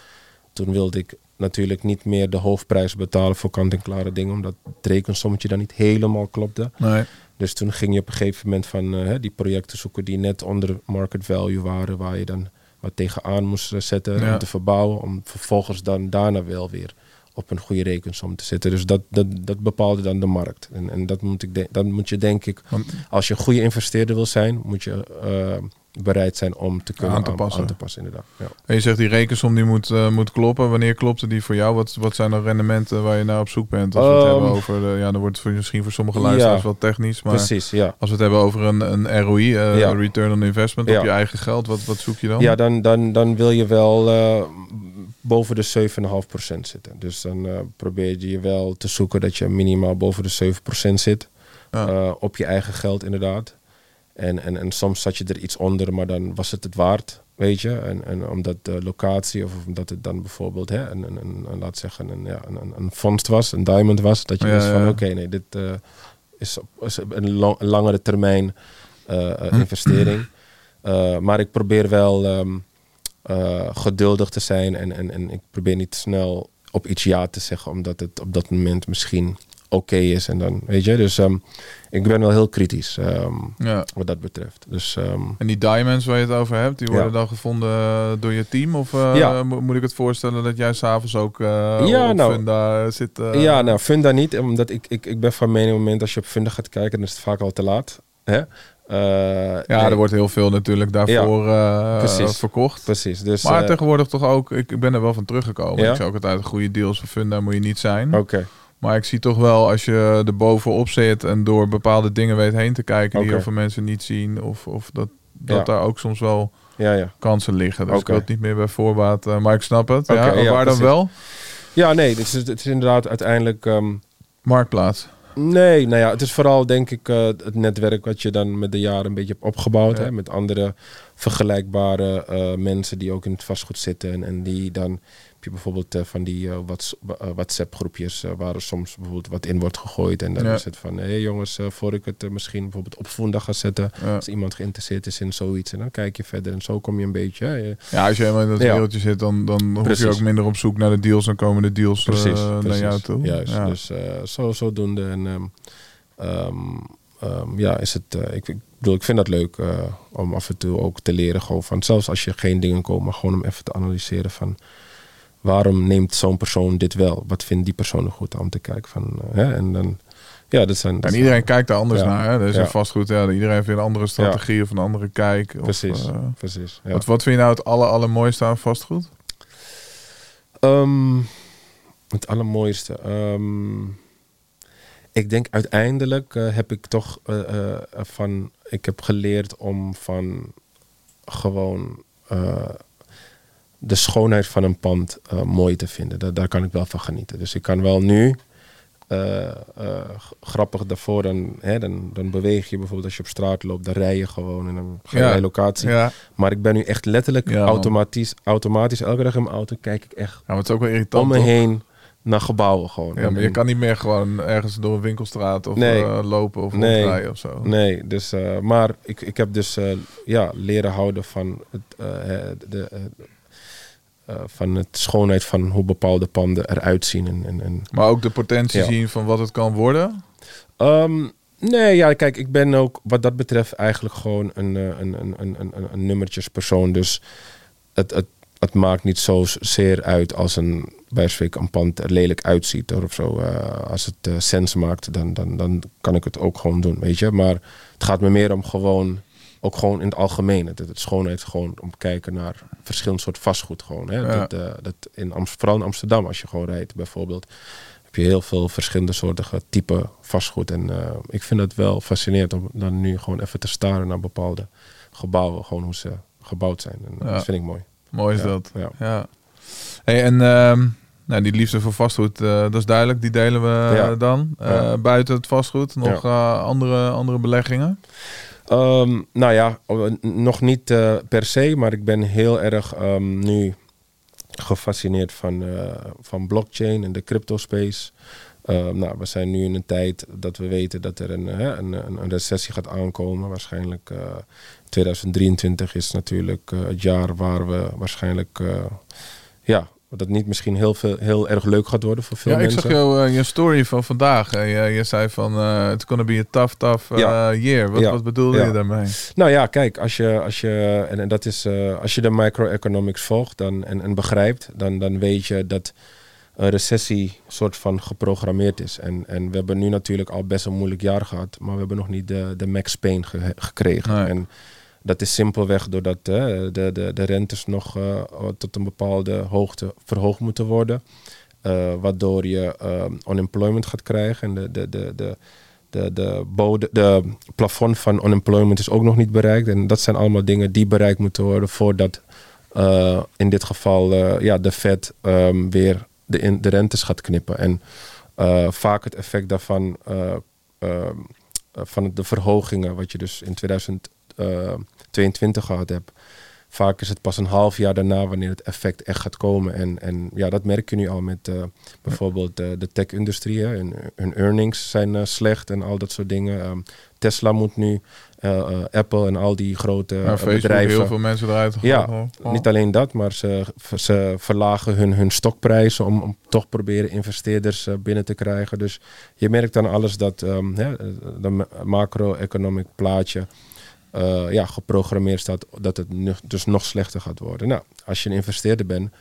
toen wilde ik natuurlijk niet meer de hoofdprijs betalen voor kant-en-klare dingen, omdat het rekensommetje dan niet helemaal klopte.
Nee.
Dus toen ging je op een gegeven moment van die projecten zoeken die net onder market value waren, waar je dan wat tegenaan moest zetten
Ja.
om te verbouwen, om vervolgens dan daarna wel weer op een goede rekensom te zetten. Dus dat, dat, dat bepaalde dan de markt. En, en dat, moet ik dat moet je denk ik,
Want-
als je een goede investeerder wil zijn, moet je eh, bereid zijn om te kunnen
Aan te passen.
aan te passen inderdaad. Ja.
En je zegt die rekensom die moet, eh, moet kloppen. Wanneer klopte die voor jou? Wat, wat zijn de rendementen waar je naar op zoek bent? Als we het
Ehm,
hebben over, de, ja, dan wordt het misschien voor sommige luisteraars
Ja.
wel technisch. Maar
Precies, ja.
als we het hebben over een, een ROI, eh,
Ja.
Return on Investment op je eigen geld, wat, wat zoek je dan?
Ja, dan, dan, dan wil je wel eh, boven de 7,5% zitten. Dus dan eh, probeer je wel te zoeken dat je minimaal boven de 7% zit. Eh, op je eigen geld inderdaad. En, en, en soms zat je er iets onder, maar dan was het het waard, weet je. En, en omdat de locatie of omdat het dan bijvoorbeeld, hè, een, een, een, een- laat zeggen, een, ja, een, een, vondst was, een diamond was. Dat je
Ja,
dus van,
ja.
oké, nee, dit eh, is, een, langere termijn eh, eh, investering. (clears throat) Eh, maar ik probeer wel ehm, eh, geduldig te zijn en, en, en ik probeer niet snel op iets ja te zeggen, omdat het op dat moment misschien oké is. En dan, weet je, dus ehm, ik ben wel heel kritisch ehm,
Ja.
wat dat betreft. Dus ehm,
En die diamonds waar je het over hebt, die worden
Ja.
dan gevonden eh, door je team? Of eh,
Ja.
mo- moet ik het voorstellen dat jij s'avonds ook eh
Ja, nou,
Funda zit?
ja, nou, Funda niet, omdat ik, ik, ik ben van mening, op het moment als je op Funda gaat kijken, dan is het vaak al te laat. Hè?
Ja,
nee,
er wordt heel veel natuurlijk daarvoor
precies.
verkocht.
Precies, dus...
Maar tegenwoordig toch ook, ik ik ben er wel van teruggekomen.
Ja?
Ik zou ook altijd goede deals van Funda moet je niet zijn.
Oké,
Maar ik zie toch wel als je er bovenop zit en door bepaalde dingen weet heen te kijken die heel veel mensen niet zien. Of, of dat, dat
Ja.
daar ook soms wel
ja, ja.
kansen liggen. Dus ik
Oké.
wil het niet meer bij voorbaat. eh, maar ik snap het. Ja, waar dan wel?
Ja, nee, het is, het is inderdaad uiteindelijk... ehm,
Marktplaats.
Nee, nou ja, het is vooral denk ik eh, het netwerk wat je dan met de jaren een beetje hebt opgebouwd. Hè, met andere vergelijkbare eh, mensen die ook in het vastgoed zitten. En, en die dan je bijvoorbeeld eh, van die eh, eh, WhatsApp-groepjes eh, waar er soms bijvoorbeeld wat in wordt gegooid. En dan
Ja.
is het van, hé hey jongens, voor ik het misschien bijvoorbeeld op Funda ga zetten.
Ja.
Als iemand geïnteresseerd is in zoiets. En dan kijk je verder. En zo kom je een beetje. hè,
Ja, als je helemaal in dat wereldje zit, dan, dan hoef je ook minder op zoek naar de deals. Dan komen de deals
Precies,
naar
precies.
jou toe.
Juist,
Ja.
dus zo, zodoende. En ehm, ehm, ja, is het, ik, ik bedoel, ik vind dat leuk om af en toe ook te leren. Gewoon van, zelfs als je geen dingen koopt, maar gewoon om even te analyseren van waarom neemt zo'n persoon dit wel? Wat vindt die persoon er goed aan om te kijken van, eh, hè? En dan, ja, dat zijn. dat
En
zijn-
iedereen kijkt daar anders
Ja.
naar. Hè? Dus
Ja.
vastgoed, ja, iedereen heeft weer een andere strategie of een andere kijk. Of,
Precies,
eh,
precies. Ja.
wat, wat vind je nou het aller, allermooiste aan vastgoed?
Ehm, het allermooiste. ehm, ik denk uiteindelijk eh, heb ik toch van. Ik heb geleerd om van gewoon de schoonheid van een pand eh, mooi te vinden. Daar, daar kan ik wel van genieten. Dus ik kan wel nu. eh, eh, grappig daarvoor, dan, hè, dan, dan beweeg je bijvoorbeeld als je op straat loopt, dan rij je gewoon en dan ga je
Ja.
locatie.
Ja.
Maar ik ben nu echt letterlijk
Ja,
automatisch, automatisch, elke dag in mijn auto kijk ik echt
ja, het is ook wel irritant.
om me
toch?
heen naar gebouwen gewoon.
Ja, maar je kan niet meer gewoon ergens door een winkelstraat of
Nee.
lopen of
Nee.
rondrijden of zo.
Nee, dus, maar ik, ik heb dus ja, leren houden van het, de, eh, van het schoonheid van hoe bepaalde panden eruit zien. En, en, en
Maar ook de potentie
Ja.
zien van wat het kan worden.
Ehm, nee, ja, kijk, ik ben ook wat dat betreft eigenlijk gewoon een, eh, een, een, een, een, een- een nummertjespersoon. Dus het, het, het maakt niet zozeer uit als een, bij een pand er lelijk uitziet hoor, of zo. Eh, als het eh, sens maakt, dan, dan, dan kan ik het ook gewoon doen, weet je. Maar het gaat me meer om gewoon, ook gewoon in het algemeen. Het, het schoonheid gewoon om te kijken naar verschillend soort vastgoed gewoon. Hè.
Ja.
Dat, eh, dat in Amst- vooral in Amsterdam, als je gewoon rijdt bijvoorbeeld heb je heel veel verschillende soorten type vastgoed. En eh, ik vind het wel fascinerend om dan nu gewoon even te staren naar bepaalde gebouwen, gewoon hoe ze gebouwd zijn. En eh,
Ja.
dat vind ik mooi.
Mooi is
Ja,
dat.
ja.
Ja. Hey, en ehm, nou, die liefde voor vastgoed, eh, dat is duidelijk. Die delen we eh, dan. Eh. Buiten het vastgoed nog eh, andere, andere beleggingen.
Ehm, nou ja, oh, nog niet eh, per se, maar ik ben heel erg ehm, nu gefascineerd van, eh, van blockchain en de crypto space. Ehm, nou, we zijn nu in een tijd dat we weten dat er een, hè, een, een, recessie gaat aankomen. Waarschijnlijk eh 2023 is natuurlijk eh, het jaar waar we waarschijnlijk, eh, ja, dat niet misschien heel, veel, heel erg leuk gaat worden voor veel
Ja, ik
mensen.
zag jou, eh, je story van vandaag. Je, je zei van, eh it's gonna be a tough, tough eh,
Ja.
year. Wat,
Ja.
wat bedoelde je daarmee?
Nou ja, kijk, als je, als je, en, en dat is, als je de microeconomics volgt dan, en, en begrijpt, dan, dan weet je dat een recessie soort van geprogrammeerd is. En, en we hebben nu natuurlijk al best een moeilijk jaar gehad, maar we hebben nog niet de, de max pain ge- gekregen.
Nee.
En dat is simpelweg doordat de, de, de rentes nog eh, tot een bepaalde hoogte verhoogd moeten worden. Eh, waardoor je eh, unemployment gaat krijgen. En de, de, de, de, de, de, de plafond van unemployment is ook nog niet bereikt. En dat zijn allemaal dingen die bereikt moeten worden voordat in dit geval ja, de Fed ehm, weer de, in, de rentes gaat knippen. En vaak het effect daarvan, eh, ehm, eh, van de verhogingen, wat je dus in 2022 gehad hebt. Vaak is het pas een half jaar daarna wanneer het effect echt gaat komen. En, en ja, dat merk je nu al met eh, bijvoorbeeld eh, de tech-industrie. Hun, hun earnings zijn eh, slecht en al dat soort dingen. Ehm, Tesla moet nu, Apple en al die grote bedrijven.
heel veel mensen eruit
Ja.
Oh.
Niet alleen dat, maar ze, ze verlagen hun, hun stokprijzen om, om toch proberen investeerders binnen te krijgen. Dus je merkt dan alles dat ehm, hè, de ma- macro-economic plaatje eh, ja, geprogrammeerd staat dat het nu, dus nog slechter gaat worden. Nou, als je een investeerder bent,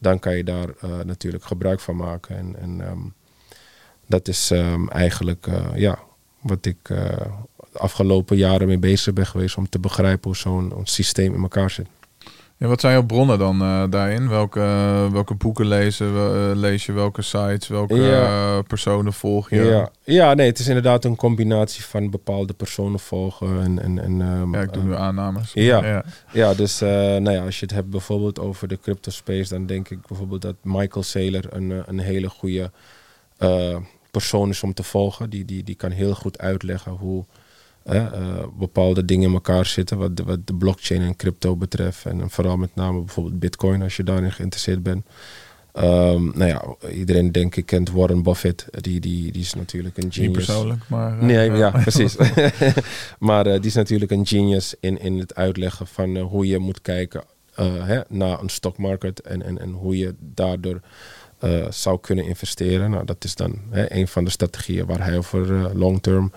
dan kan je daar eh, natuurlijk gebruik van maken. En, en ehm, dat is ehm, eigenlijk eh, ja, wat ik de afgelopen jaren mee bezig ben geweest om te begrijpen hoe zo'n systeem in elkaar zit.
Ja, wat zijn jouw bronnen dan eh, daarin? Welke, welke boeken lezen, eh, lees je? Welke sites? Welke
Ja.
eh, personen volg je?
Ja. Ja. nee, het is inderdaad een combinatie van bepaalde personen volgen. En, en, en, ehm,
Ja, ik doe
eh,
nu aannames.
ja.
ja.
Ja, dus eh, nou ja, als je het hebt bijvoorbeeld over de crypto space, dan denk ik bijvoorbeeld dat Michael Saylor een, eh, een hele goede eh, persoon is om te volgen. Die, die, die kan heel goed uitleggen hoe eh, bepaalde dingen in elkaar zitten, wat de, wat de blockchain en crypto betreft. En vooral met name bijvoorbeeld Bitcoin, als je daarin geïnteresseerd bent. Ehm, nou ja, iedereen denk ik kent Warren Buffett. Die, die, die is natuurlijk een
Niet
genius.
persoonlijk, maar... eh,
Nee, ja, (laughs) precies. (laughs) maar eh, die is natuurlijk een genius in, in het uitleggen van hoe je moet kijken hè, naar een stockmarket en, en, en hoe je daardoor zou kunnen investeren. Nou, dat is dan hè, een van de strategieën waar hij over long term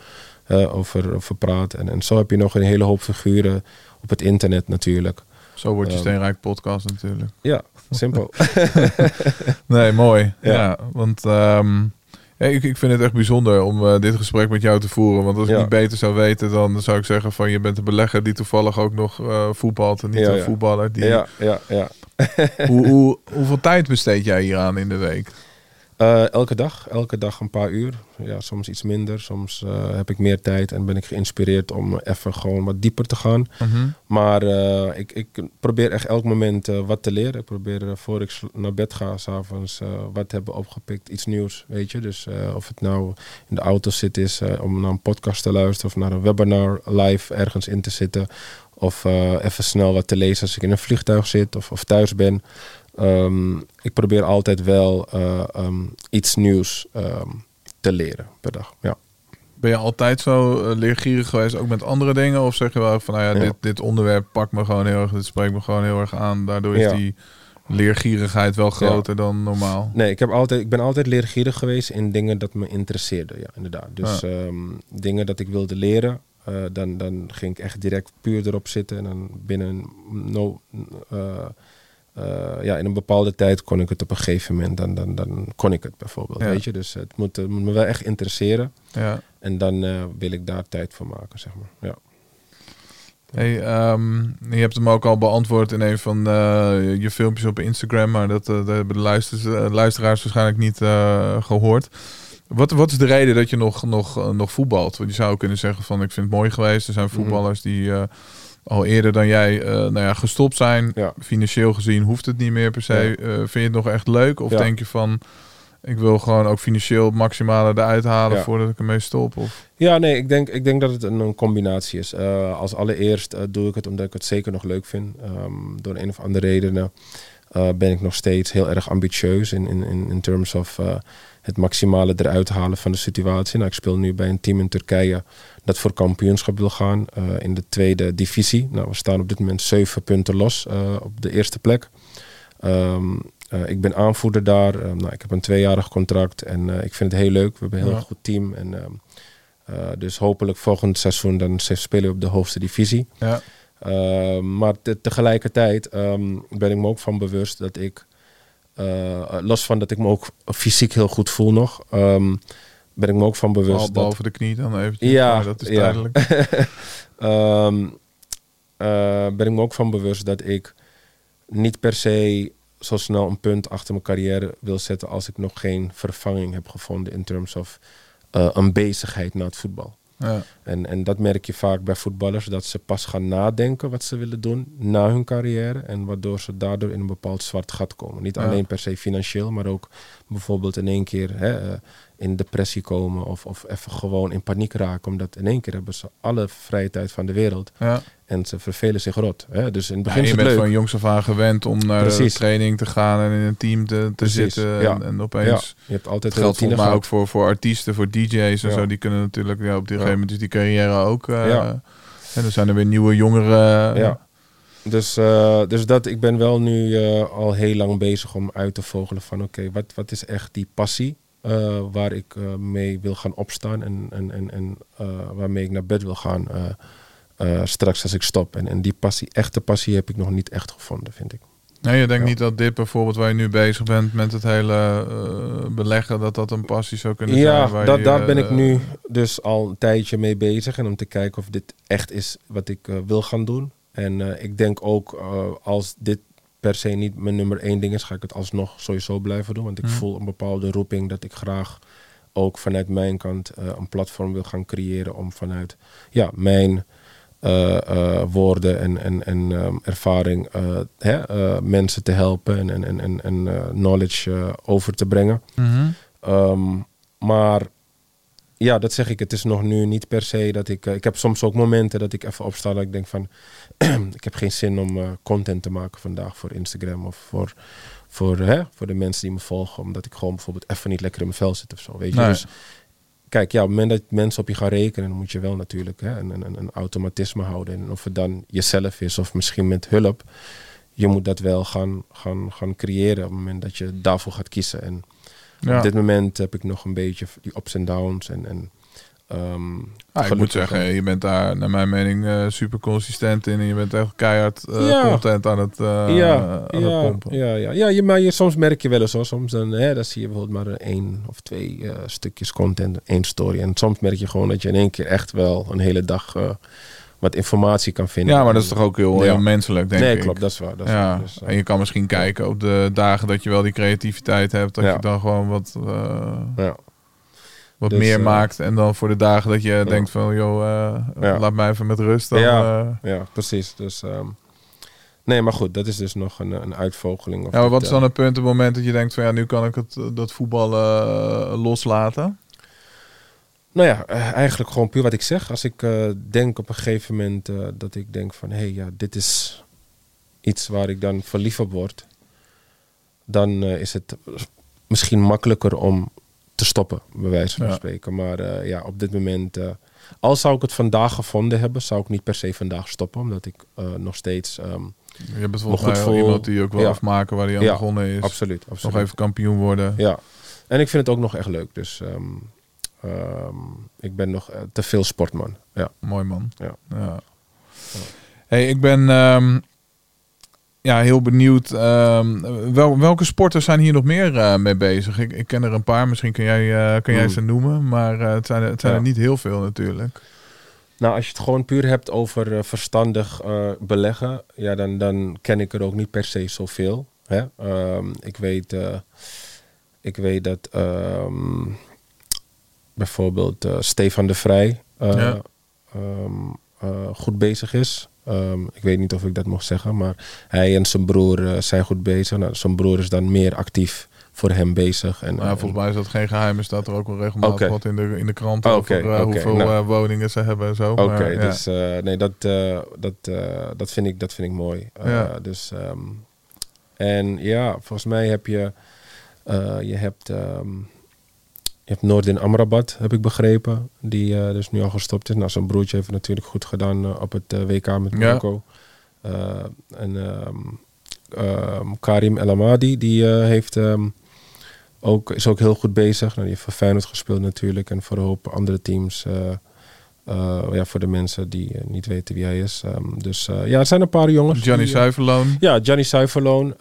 over, over praat. En, en zo heb je nog een hele hoop figuren op het internet natuurlijk.
Zo wordt je
Ehm,
Steenrijk podcast natuurlijk.
Ja, simpel. (laughs) (laughs)
Nee, mooi. Ja,
Ja.
want ehm, ik, ik vind het echt bijzonder om eh, dit gesprek met jou te voeren. Want als ik niet beter zou weten, dan zou ik zeggen van je bent een belegger die toevallig ook nog eh, voetbalt en niet
Ja,
een
ja.
voetballer. Die,
ja, ja, ja.
hoe, (laughs) hoe, hoeveel tijd besteed jij hieraan in de week?
Eh, elke dag, elke dag een paar uur. Ja, soms iets minder, soms eh, heb ik meer tijd en ben ik geïnspireerd om even gewoon wat dieper te gaan.
Mhm.
Maar eh, ik, ik probeer echt elk moment wat te leren. Ik probeer voor ik naar bed ga s'avonds wat hebben opgepikt, iets nieuws, weet je. Dus of het nou in de auto zit is om naar een podcast te luisteren of naar een webinar live ergens in te zitten. Of even snel wat te lezen als ik in een vliegtuig zit of, of thuis ben. Ehm, ik probeer altijd wel eh, ehm, iets nieuws ehm, te leren per dag. Ja.
Ben je altijd zo eh, leergierig geweest, ook met andere dingen? Of zeg je wel van, nou ja,
Ja.
Dit, dit onderwerp pakt me gewoon heel erg, dit spreekt me gewoon heel erg aan. Daardoor is
Ja.
die leergierigheid wel groter dan normaal.
Nee, ik, heb altijd, ik ben altijd leergierig geweest in dingen dat me interesseerden. Ja, inderdaad. Dus dingen dat ik wilde leren, eh, dan, dan ging ik echt direct puur erop zitten. En dan binnen no, eh, ja, in een bepaalde tijd kon ik het op een gegeven moment, dan, dan, dan kon ik het bijvoorbeeld.
Ja.
Weet je? Dus het moet, het moet me wel echt interesseren.
Ja.
En dan eh, wil ik daar tijd voor maken, zeg maar. Ja.
Hey, ehm, je hebt hem ook al beantwoord in een van eh, je filmpjes op Instagram, maar dat, dat hebben de luisters, eh, luisteraars waarschijnlijk niet eh, gehoord. Wat, wat is de reden dat je nog, nog, nog voetbalt? Want je zou kunnen zeggen van ik vind het mooi geweest. Er zijn voetballers die al eerder dan jij eh, nou ja, gestopt zijn.
Ja.
Financieel gezien hoeft het niet meer per se.
Ja.
Eh, vind je het nog echt leuk? Of
Ja.
denk je van ik wil gewoon ook financieel het maximale eruit halen voordat ik ermee stop? Of?
Ja, nee, ik denk, ik denk dat het een, een combinatie is. Eh, als allereerst doe ik het omdat ik het zeker nog leuk vind. Ehm, door een of andere redenen eh, ben ik nog steeds heel erg ambitieus in, in, in, in terms of eh, het maximale eruit halen van de situatie. Nou, ik speel nu bij een team in Turkije dat voor kampioenschap wil gaan eh, in de tweede divisie. Nou, we staan op dit moment zeven punten los op de eerste plek. Ehm, eh, ik ben aanvoerder daar. Eh, nou, ik heb een tweejarig contract en ik vind het heel leuk. We hebben een heel
Ja.
goed team. En, ehm, eh, dus hopelijk volgend seizoen dan spelen we op de hoogste divisie.
Ja.
Ehm, maar te- tegelijkertijd ehm, ben ik me ook van bewust dat ik, eh, los van dat ik me ook fysiek heel goed voel nog, ehm, ben ik me ook van bewust dat
boven de knie dan eventjes.
Ja,
maar dat is
ja.
tijdelijk. (laughs)
Ehm, eh, ben ik me ook van bewust dat ik niet per se zo snel een punt achter mijn carrière wil zetten als ik nog geen vervanging heb gevonden in terms of eh, een bezigheid na het voetbal.
Ja.
En, en dat merk je vaak bij voetballers, dat ze pas gaan nadenken wat ze willen doen na hun carrière. En waardoor ze daardoor in een bepaald zwart gat komen. Niet
Ja.
alleen per se financieel, maar ook bijvoorbeeld in één keer hè, eh, in depressie komen. Of, of even gewoon in paniek raken. Omdat in één keer hebben ze alle vrije tijd van de wereld.
Ja.
En ze vervelen zich rot. Hè. Dus in het
Ja,
begin
je bent
leuk.
van jongs af aan gewend om naar
Precies.
de training te gaan en in een team te, te zitten.
ja.
En, en
Ja,
opeens
je hebt altijd
het geldt volgens mij ook voor, voor artiesten, voor DJ's en
Ja.
zo. Die kunnen natuurlijk ja, op die
Ja.
gegeven moment is die carrière ook. eh,
Ja.
En dan zijn er weer nieuwe jongeren.
Ja. Dus, eh, dus dat, ik ben wel nu eh, al heel lang bezig om uit te vogelen van oké, wat, wat is echt die passie eh, waar ik eh, mee wil gaan opstaan en, en, en, en eh, waarmee ik naar bed wil gaan eh, straks als ik stop. En, en die passie, echte passie heb ik nog niet echt gevonden, vind ik.
Nee, je denkt
Ja.
niet dat dit bijvoorbeeld waar je nu bezig bent met het hele eh, beleggen, dat dat een passie zou kunnen
Ja,
zijn? waar
dat,
je,
daar ben ik
eh,
nu dus al een tijdje mee bezig. En om te kijken of dit echt is wat ik wil gaan doen. En ik denk ook als dit per se niet mijn nummer één ding is, ga ik het alsnog sowieso blijven doen. Want ik
Mhm.
voel een bepaalde roeping dat ik graag ook vanuit mijn kant een platform wil gaan creëren om vanuit ja, mijn eh, eh, woorden en, en, en ehm, ervaring eh, hè, mensen te helpen en, en, en, knowledge over te brengen.
mhm.
Ehm, maar ja, dat zeg ik. Het is nog nu niet per se dat ik. ik heb soms ook momenten dat ik even opsta dat ik denk van. (clears throat) ik heb geen zin om content te maken vandaag voor Instagram of voor, voor, hè, voor de mensen die me volgen. Omdat ik gewoon bijvoorbeeld even niet lekker in mijn vel zit of zo. Weet je?
Nee.
Dus kijk, ja, op het moment dat mensen op je gaan rekenen, dan moet je wel natuurlijk hè, een, een, een automatisme houden. En of het dan jezelf is of misschien met hulp. Je moet dat wel gaan, gaan, gaan creëren op het moment dat je daarvoor gaat kiezen. En
Ja.
op dit moment heb ik nog een beetje die ups en downs. En, en, ehm,
Ah, ik moet zeggen, je bent daar naar mijn mening eh, super consistent in. En je bent echt keihard eh,
Ja.
content aan het,
ja,
aan
ja,
het pompen.
ja, ja, ja, je, maar je, soms merk je wel eens hoor. Soms dan, hè, dan zie je bijvoorbeeld maar één of twee stukjes content, één story. En soms merk je gewoon dat je in één keer echt wel een hele dag wat informatie kan vinden.
Ja, maar dat is toch ook heel,
Ja.
heel menselijk, denk
nee,
ik.
klopt, dat is waar. Dat is
ja,
waar. Dus,
en je kan misschien kijken op de dagen dat je wel die creativiteit hebt, dat
Ja.
je dan gewoon wat,
ja.
Wat
Dus,
meer
eh,
maakt. En dan voor de dagen dat je denkt van, joh, eh,
Ja.
laat mij even met rust. Dan,
Ja.
eh,
ja, precies. Dus, ehm, nee, maar goed, dat is dus nog een, een uitvogeling. Of
ja, maar wat is dan het punt, het moment dat je denkt van, ja, nu kan ik het, dat voetbal eh, loslaten?
Nou ja, eigenlijk gewoon puur wat ik zeg. Als ik denk op een gegeven moment dat ik denk van... hé, hey, ja, dit is iets waar ik dan verliefd op word... dan is het misschien makkelijker om te stoppen, bij wijze van
Ja.
spreken. Maar eh, ja, op dit moment... eh al zou ik het vandaag gevonden hebben... zou ik niet per se vandaag stoppen. Omdat ik eh, nog steeds... ehm,
Je
goed
mij
voel.
iemand die ook wel
Ja.
afmaken waar hij aan
Ja,
begonnen is.
Absoluut, absoluut.
Nog even kampioen worden.
Ja, en ik vind het ook nog echt leuk. Dus ehm, ehm, ik ben nog te veel sportman. Ja.
Mooi man.
Ja.
Ja. Hey, ik ben ja, heel benieuwd. ehm, wel, welke sporters zijn hier nog meer eh, mee bezig? Ik, ik ken er een paar. Misschien kun jij, eh, kun jij ze noemen. Maar eh, het zijn, er- het zijn
Ja.
er niet heel veel natuurlijk.
Nou, als je het gewoon puur hebt over eh, verstandig eh, beleggen, ja, dan, dan ken ik er ook niet per se zoveel. Hè? Ehm, ik, weet, eh, ik weet dat ehm, bijvoorbeeld eh, Stefan de Vrij eh,
Ja.
eh, goed bezig is. Ehm, ik weet niet of ik dat mag zeggen, maar hij en zijn broer eh, zijn goed bezig. Nou, zijn broer is dan meer actief voor hem bezig. En, en-
volgens mij is dat geen geheim. Er staat er ook wel regelmatig wat in de, in de krant over eh, hoeveel
nou.
eh, woningen ze hebben en zo.
Oké,
ja.
dus nee, dat, dat, dat, vind ik, dat vind ik mooi.
Ja.
Dus, ehm, en ja, volgens mij heb je, je hebt, ehm, je hebt Noordin Amrabat, heb ik begrepen, die eh, dus nu al gestopt is. Nou, zijn broertje heeft het natuurlijk goed gedaan eh, op het eh, WK met. Marokko. Eh, en ehm, ehm, Karim El Amadi, die heeft ehm, ook, is ook heel goed bezig. Nou, die heeft voor Feyenoord gespeeld natuurlijk en voor een hoop andere teams. ja, voor de mensen die niet weten wie hij is. Dus ja, er zijn een paar jongens.
Gianni Zuiverloon.
Ja, Gianni Zuiverloon.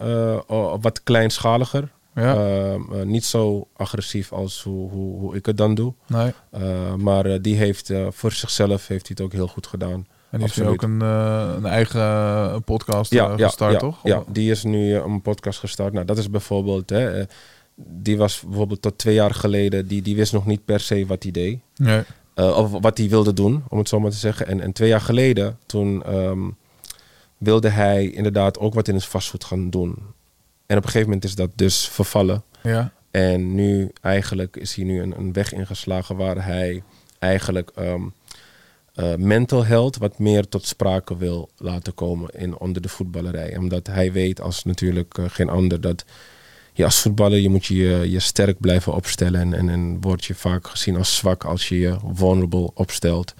wat kleinschaliger.
Ja.
Ehm, eh, niet zo agressief als hoe, hoe, hoe ik het dan doe.
nee.
Eh, maar eh, die heeft eh, voor zichzelf heeft hij het ook heel goed gedaan.
En die is nu
absoluut.
ook een, een eigen podcast gestart,
ja,
toch?
Ja, die is nu een podcast gestart. Nou, dat is bijvoorbeeld, hè, die was bijvoorbeeld tot twee jaar geleden, die, die wist nog niet per se wat hij deed.
Nee.
Of wat hij wilde doen, om het zo maar te zeggen. En, en twee jaar geleden, toen ehm, wilde hij inderdaad ook wat in het vastgoed gaan doen. En op een gegeven moment is dat dus vervallen.
Ja.
En nu eigenlijk is hij nu een, een weg ingeslagen waar hij eigenlijk ehm, eh, mental health wat meer tot sprake wil laten komen in, onder de voetballerij. Omdat hij weet als natuurlijk eh, geen ander dat je als voetballer je moet je, je sterk blijven opstellen. En, en, en word je vaak gezien als zwak als je je vulnerable opstelt,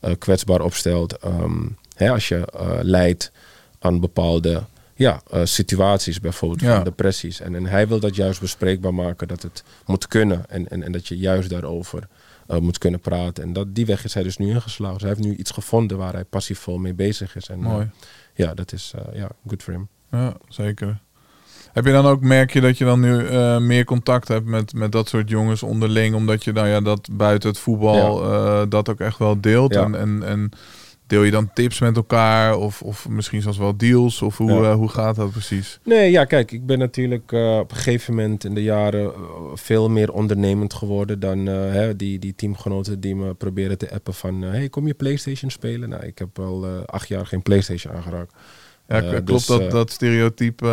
eh, kwetsbaar opstelt. Ehm, hè, als je leidt aan bepaalde ja, eh, situaties, bijvoorbeeld
Ja.
van depressies. En, en hij wil dat juist bespreekbaar maken, dat het moet kunnen. En, en, en dat je juist daarover eh, moet kunnen praten. En dat, die weg is hij dus nu ingeslagen. Dus hij heeft nu iets gevonden waar hij passievol mee bezig is. En, eh,
Mooi.
ja, dat is ja, good for him.
Ja, zeker. Heb je dan ook, merk je dat je dan nu meer contact hebt met, met dat soort jongens onderling, omdat je nou ja, dat buiten het voetbal dat ook echt wel deelt?
Ja.
En, en, en deel je dan tips met elkaar of, of misschien zelfs wel deals? Of hoe,
Ja.
eh, hoe gaat dat precies?
Nee, ja, kijk, ik ben natuurlijk eh, op een gegeven moment in de jaren eh, veel meer ondernemend geworden dan hè, die, die teamgenoten die me proberen te appen van, hey, kom je PlayStation spelen? Nou, ik heb al acht jaar geen PlayStation aangeraakt.
Ja,
Eh,
klopt
dus,
dat, dat stereotype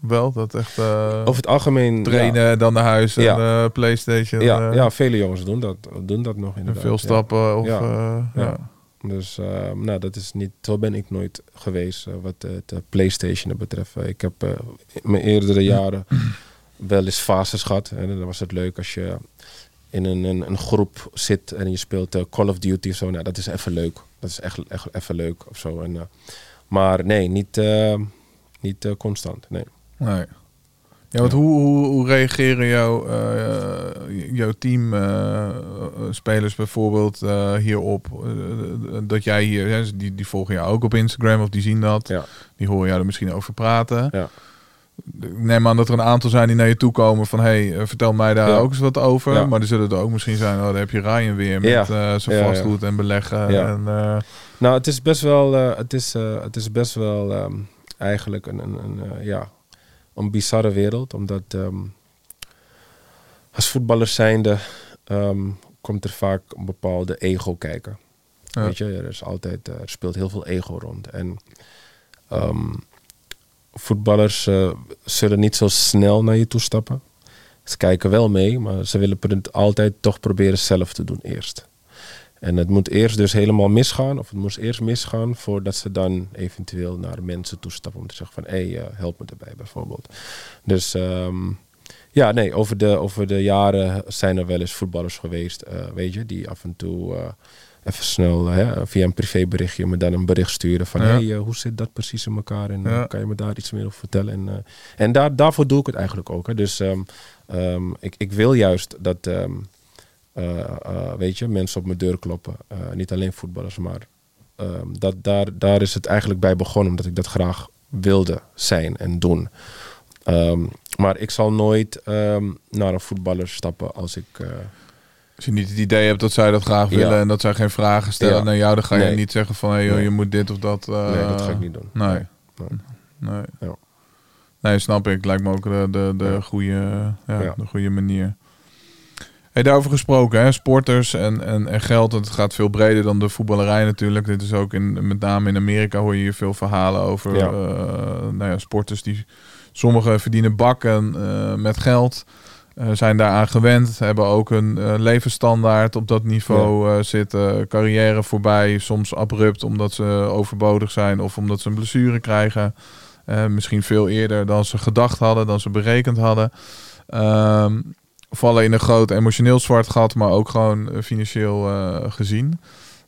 wel? Dat echt
Over het algemeen.
trainen, dan naar huis en
Ja.
Playstation.
Ja, ja, vele jongens doen dat, doen dat nog
en
inderdaad.
veel
ja.
stappen. Of,
Ja. Dus eh, nou, dat is niet, zo ben ik nooit geweest eh, wat het eh, PlayStation betreft. Ik heb in mijn eerdere jaren wel eens fases gehad. En dan was het leuk als je in een, een, een groep zit en je speelt Call of Duty of zo. Nou, dat is even leuk. Dat is echt, echt even leuk of zo. En, maar nee, niet, niet constant. Nee.
Nee. Ja, want hoe, hoe, hoe reageren jouw, eh, jouw teamspelers bijvoorbeeld eh, hierop? Eh, dat jij hier, hè, die, die volgen jou ook op Instagram of die zien dat.
Ja.
Die horen jou er misschien over praten.
Ja.
Ik neem aan dat er een aantal zijn die naar je toe komen van... hey, eh, vertel mij daar
Ja.
ook eens wat over. Maar er zullen er ook misschien zijn... oh, daar heb je Ryan weer met eh, zijn vastgoed en beleggen. En, eh,
Nou, het is best wel, eh, het is, eh, het is best wel ehm, eigenlijk een, een, een, eh, ja, een bizarre wereld. Omdat ehm, als voetballer zijnde ehm, komt er vaak een bepaalde ego kijken.
Ja.
Weet je, er, is altijd, eh, er speelt heel veel ego rond. En ehm, voetballers eh, zullen niet zo snel naar je toe stappen. Ze kijken wel mee, maar ze willen het altijd toch proberen zelf te doen eerst. En het moet eerst dus helemaal misgaan, of het moest eerst misgaan, voordat ze dan eventueel naar mensen toestappen om te zeggen van, hé, hey, eh, help me erbij bijvoorbeeld. Dus ehm, ja, nee, over de, over de jaren zijn er wel eens voetballers geweest, eh, weet je, die af en toe eh, even snel hè, via een privéberichtje me dan een bericht sturen van
Ja.
hey, hoe zit dat precies in elkaar en
Ja.
kan je me daar iets meer over vertellen en, en daar, daarvoor doe ik het eigenlijk ook hè. dus ehm, ehm, ik, ik wil juist dat weet je mensen op mijn deur kloppen Eh, niet alleen voetballers maar ehm, dat, daar, daar is het eigenlijk bij begonnen omdat ik dat graag wilde zijn en doen Ehm, maar ik zal nooit ehm, naar een voetballer stappen als ik eh,
Als je niet het idee hebt dat zij dat graag
Ja.
willen en dat zij geen vragen stellen
Ja.
naar jou, dan ga je
Nee.
niet zeggen van hey, joh,
Nee.
je moet dit of dat. eh,
nee dat ga ik niet doen
Nee.
Nee.
Nee.
Ja.
Nee, snap ik. Lijkt me ook de, de, de, goede, Ja. de goede manier. Hey, daarover gesproken, hè? sporters en, en, en geld. Het gaat veel breder dan de voetballerij natuurlijk. Dit is ook in, met name in Amerika hoor je hier veel verhalen over
Ja.
eh, nou ja, sporters die sommigen verdienen bakken eh, met geld. eh, zijn daaraan gewend, hebben ook een levensstandaard op dat niveau zitten. Carrière voorbij, soms abrupt omdat ze overbodig zijn of omdat ze een blessure krijgen. Misschien veel eerder dan ze gedacht hadden, dan ze berekend hadden. Ehm, vallen in een groot emotioneel zwart gat, maar ook gewoon eh, financieel eh, gezien.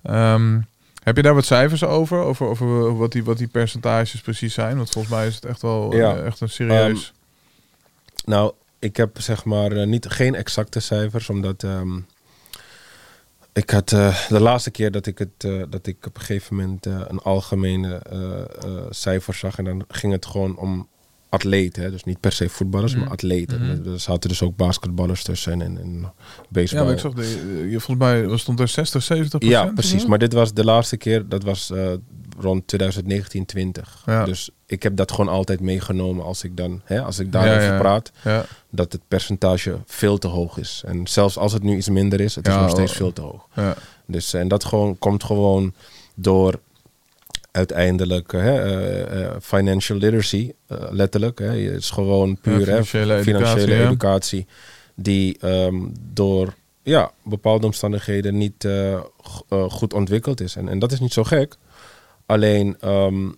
Ehm, heb je daar wat cijfers over? Over, over wat, die, wat die percentages precies zijn? Want volgens mij is het echt wel
Ja.
eh, echt een serieus.
Nou, ik heb zeg maar niet, geen exacte cijfers, omdat ehm, ik had de laatste keer dat ik het dat ik op een gegeven moment een algemene cijfer zag en dan ging het gewoon om atleten, hè? dus niet per se voetballers,
Mhm.
maar atleten.
Mhm.
Er zaten dus ook basketballers tussen en, en
ja,
baseball.
maar ik zag, de, eh, je, volgens mij was stond er 60, 70
Ja, precies. Maar dit was de laatste keer, dat was eh, rond 2019, 20.
Ja.
Dus ik heb dat gewoon altijd meegenomen als ik dan, hè, als ik daarover
Ja, ja.
praat,
Ja,
dat het percentage veel te hoog is. En zelfs als het nu iets minder is, het is
Ja,
nog steeds veel te hoog.
ja.
Dus en dat gewoon, komt gewoon door uiteindelijk hè, eh, eh, financial literacy, eh, letterlijk. Hè. Het is gewoon puur hè,
financiële educatie,
financiële educatie die ehm, door ja, bepaalde omstandigheden niet goed ontwikkeld is. En, en dat is niet zo gek. Alleen, ehm,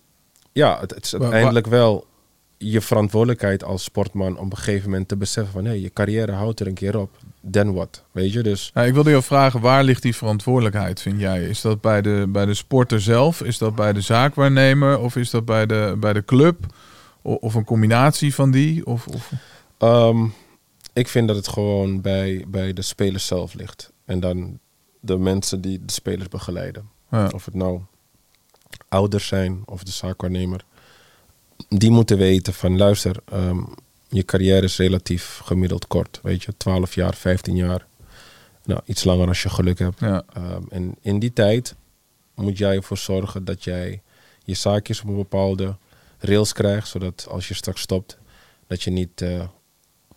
ja, het, het is uiteindelijk wel je verantwoordelijkheid als sportman om op een gegeven moment te beseffen van hé, je carrière houdt er een keer op. Then what? Weet je, dus
Nou, ik wilde je vragen, waar ligt die verantwoordelijkheid, vind jij? Is dat bij de, bij de sporter zelf? Is dat bij de zaakwaarnemer? Of is dat bij de, bij de club? O- Of een combinatie van die? Of, of...
Ehm, ik vind dat het gewoon bij, bij de spelers zelf ligt. En dan de mensen die de spelers begeleiden.
Ja.
Of het nou ouders zijn of de zaakwaarnemer. Die moeten weten van luister, ehm, je carrière is relatief gemiddeld kort. Weet je, 12 jaar, 15 jaar. Nou, iets langer als je geluk hebt.
Ja.
Ehm, en in die tijd moet jij ervoor zorgen dat jij je zaakjes op een bepaalde rails krijgt. Zodat als je straks stopt, dat je niet eh,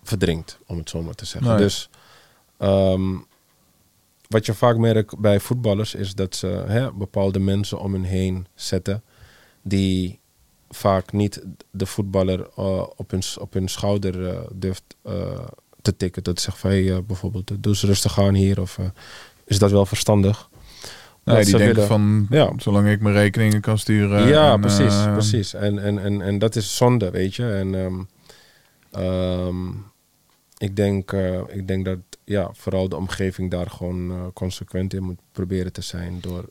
verdrinkt, om het zo maar te zeggen.
Nee.
Dus ehm, wat je vaak merkt bij voetballers is dat ze hè, bepaalde mensen om hen heen zetten die vaak niet de voetballer eh, op, hun, op hun schouder eh, durft eh, te tikken. Dat zegt van hey, bijvoorbeeld, doe eens rustig aan hier of is dat wel verstandig?
Nee,
Dat
die denken
willen-
van,
Ja.
zolang ik mijn rekeningen kan sturen.
ja,
en,
precies, precies. En, en, en, en dat is zonde, weet je. En ehm, ehm, ik, denk, ik denk dat ja, vooral de omgeving daar gewoon consequent in moet proberen te zijn door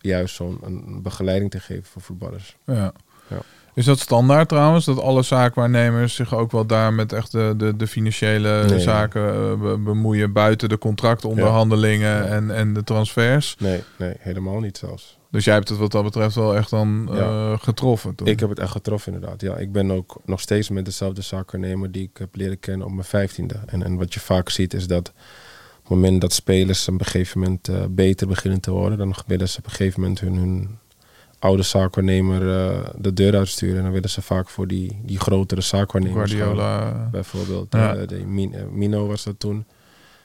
juist zo'n een begeleiding te geven voor voetballers.
Ja.
Ja.
Is dat standaard trouwens? Dat alle zaakwaarnemers zich ook wel daar met echt de, de, de financiële
Nee.
zaken eh, be- bemoeien buiten de contractonderhandelingen
Ja.
en, en de transfers?
Nee, nee, helemaal niet zelfs.
Dus jij hebt het wat dat betreft wel echt dan
Ja.
eh, getroffen toen?
Ik heb het echt getroffen inderdaad. Ja, ik ben ook nog steeds met dezelfde zaakwaarnemer die ik heb leren kennen op mijn vijftiende. En, en wat je vaak ziet is dat op het moment dat spelers op een gegeven moment eh, beter beginnen te worden, dan willen ze op een gegeven moment hun, hun oude zaakwaarnemer eh, de deur uitsturen. En dan willen ze vaak voor die, die grotere zaakwaarnemers gaan.
Guardiola.
Bijvoorbeeld,
Ja.
eh, de Min- eh, Mino was dat toen.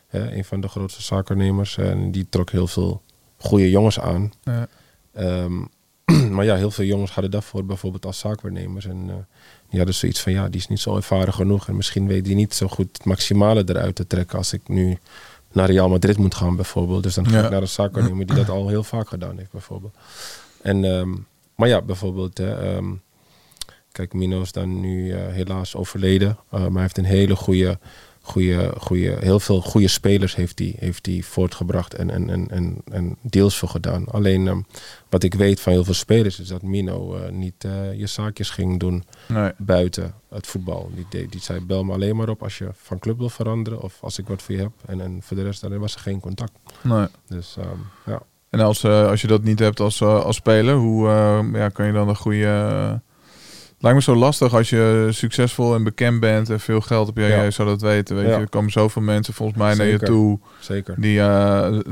een van de grootste zaakwaarnemers. En die trok heel veel goede jongens aan.
Ja.
Ehm, (clears throat) maar ja, heel veel jongens hadden daarvoor bijvoorbeeld als zaakwaarnemers. En die hadden zoiets van, ja, die is niet zo ervaren genoeg. En misschien weet die niet zo goed het maximale eruit te trekken als ik nu naar Real Madrid moet gaan bijvoorbeeld. Dus dan ga
Ja.
ik naar een zaakwaarnemer die dat al heel vaak gedaan heeft bijvoorbeeld. En, ehm, maar ja, bijvoorbeeld, hè, ehm, kijk, Mino is dan nu eh, helaas overleden. Eh, maar hij heeft een hele goede goede, goede, heel veel goede spelers heeft hij heeft die voortgebracht en, en, en, en, en deals voor gedaan. Alleen ehm, wat ik weet van heel veel spelers is dat Mino eh, niet je zaakjes ging doen
Nee.
buiten het voetbal. Die, deed- die zei bel me alleen maar op als je van club wil veranderen of als ik wat voor je heb. En, en voor de rest dan was er geen contact.
Nee.
Dus ja.
En als, eh, als je dat niet hebt als, eh, als speler, hoe eh, ja, kan je dan een goede... Lijkt me zo lastig als je succesvol en bekend bent en veel geld. Ja,
Ja.
jij zou dat weten. Weet
Ja.
je, er komen zoveel mensen volgens mij naar je toe.
Zeker.
Die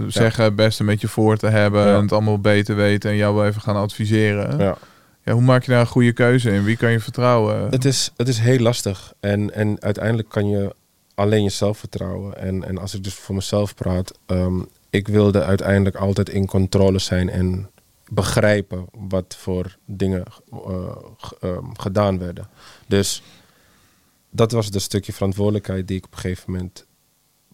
zeggen het beste met je voor te hebben. En het allemaal beter weten. En jou wel even gaan adviseren. Ja.
Ja.
hoe maak je daar een goede keuze in? Wie kan je vertrouwen?
Het is, het is heel lastig. En, en uiteindelijk kan je alleen jezelf vertrouwen. En, en als ik dus voor mezelf praat, ehm, ik wilde uiteindelijk altijd in controle zijn en begrijpen wat voor dingen eh, ehm, gedaan werden. Dus dat was het stukje verantwoordelijkheid die ik op een gegeven moment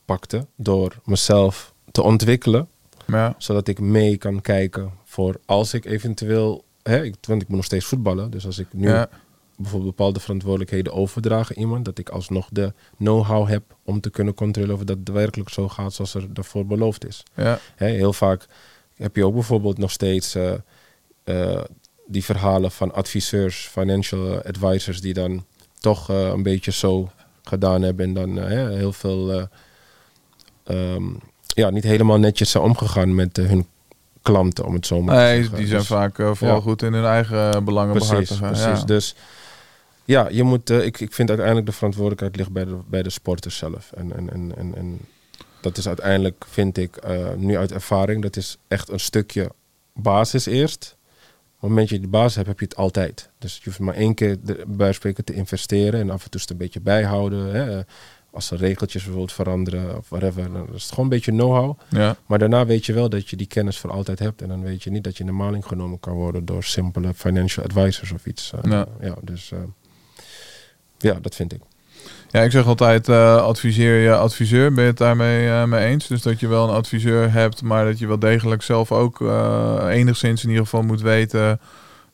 pakte door mezelf te ontwikkelen
ja.
zodat ik mee kan kijken voor als ik eventueel, hè, ik, want ik moet nog steeds voetballen, dus als ik nu
Ja.
Bijvoorbeeld bepaalde verantwoordelijkheden overdragen aan iemand, dat ik alsnog de know-how heb om te kunnen controleren of dat werkelijk zo gaat zoals er daarvoor beloofd is.
Ja.
Heel vaak heb je ook bijvoorbeeld nog steeds eh, eh, die verhalen van adviseurs, financial advisors, die dan toch eh, een beetje zo gedaan hebben en dan heel veel, eh, ehm, ja, niet helemaal netjes zijn omgegaan met hun klanten, om het zo maar te
Nee,
zeggen.
die zijn
Dus-
vaak vooral
ja.
goed in hun eigen belangen
Precies,
behartigen.
precies.
Ja.
Dus ja, je moet, eh, ik, ik vind uiteindelijk de verantwoordelijkheid ligt bij de, bij de sporters zelf. En, en, en, en, en dat is uiteindelijk, vind ik, eh, nu uit ervaring, dat is echt een stukje basis eerst. Op het moment dat je die basis hebt, heb je het altijd. Dus je hoeft maar één keer de, bij spreken te investeren en af en toe het een beetje bijhouden. Hè. Als er regeltjes bijvoorbeeld veranderen of whatever, dan is het gewoon een beetje know-how.
ja.
Maar daarna weet je wel dat je die kennis voor altijd hebt. En dan weet je niet dat je in de maling genomen kan worden door simpele financial advisors of iets. Eh,
Ja.
ja. dus ja, dat vind ik.
Ja, ik zeg altijd, eh, adviseer je adviseur. Ben je het daarmee eh, mee eens? Dus dat je wel een adviseur hebt, maar dat je wel degelijk zelf ook eh, enigszins in ieder geval moet weten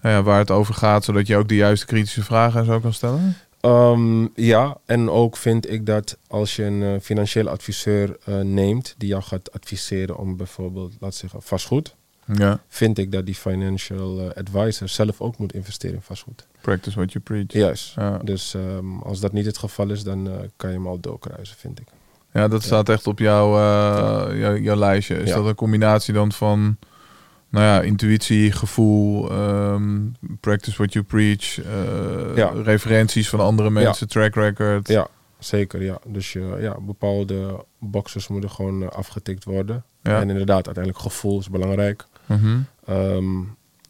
waar het over gaat, zodat je ook de juiste kritische vragen en zo kan stellen.
Ehm, ja, en ook vind ik dat als je een financiële adviseur neemt die jou gaat adviseren om bijvoorbeeld, laat zeggen, vastgoed,
Ja,
vind ik dat die financial eh, advisor zelf ook moet investeren in vastgoed.
practice what you preach.
Juist.
Ja.
Dus ehm, als dat niet het geval is, dan eh, kan je hem al doorkruisen, vind ik.
Ja, dat staat echt op jouw, eh, jouw, jouw lijstje. Is dat een combinatie dan van nou ja, intuïtie, gevoel, ehm, practice what you preach, referenties van andere mensen, track record?
Ja, zeker. Ja. Dus je, ja, bepaalde boxes moeten gewoon afgetikt worden. En inderdaad, uiteindelijk gevoel is belangrijk.
Mhm.
Ehm,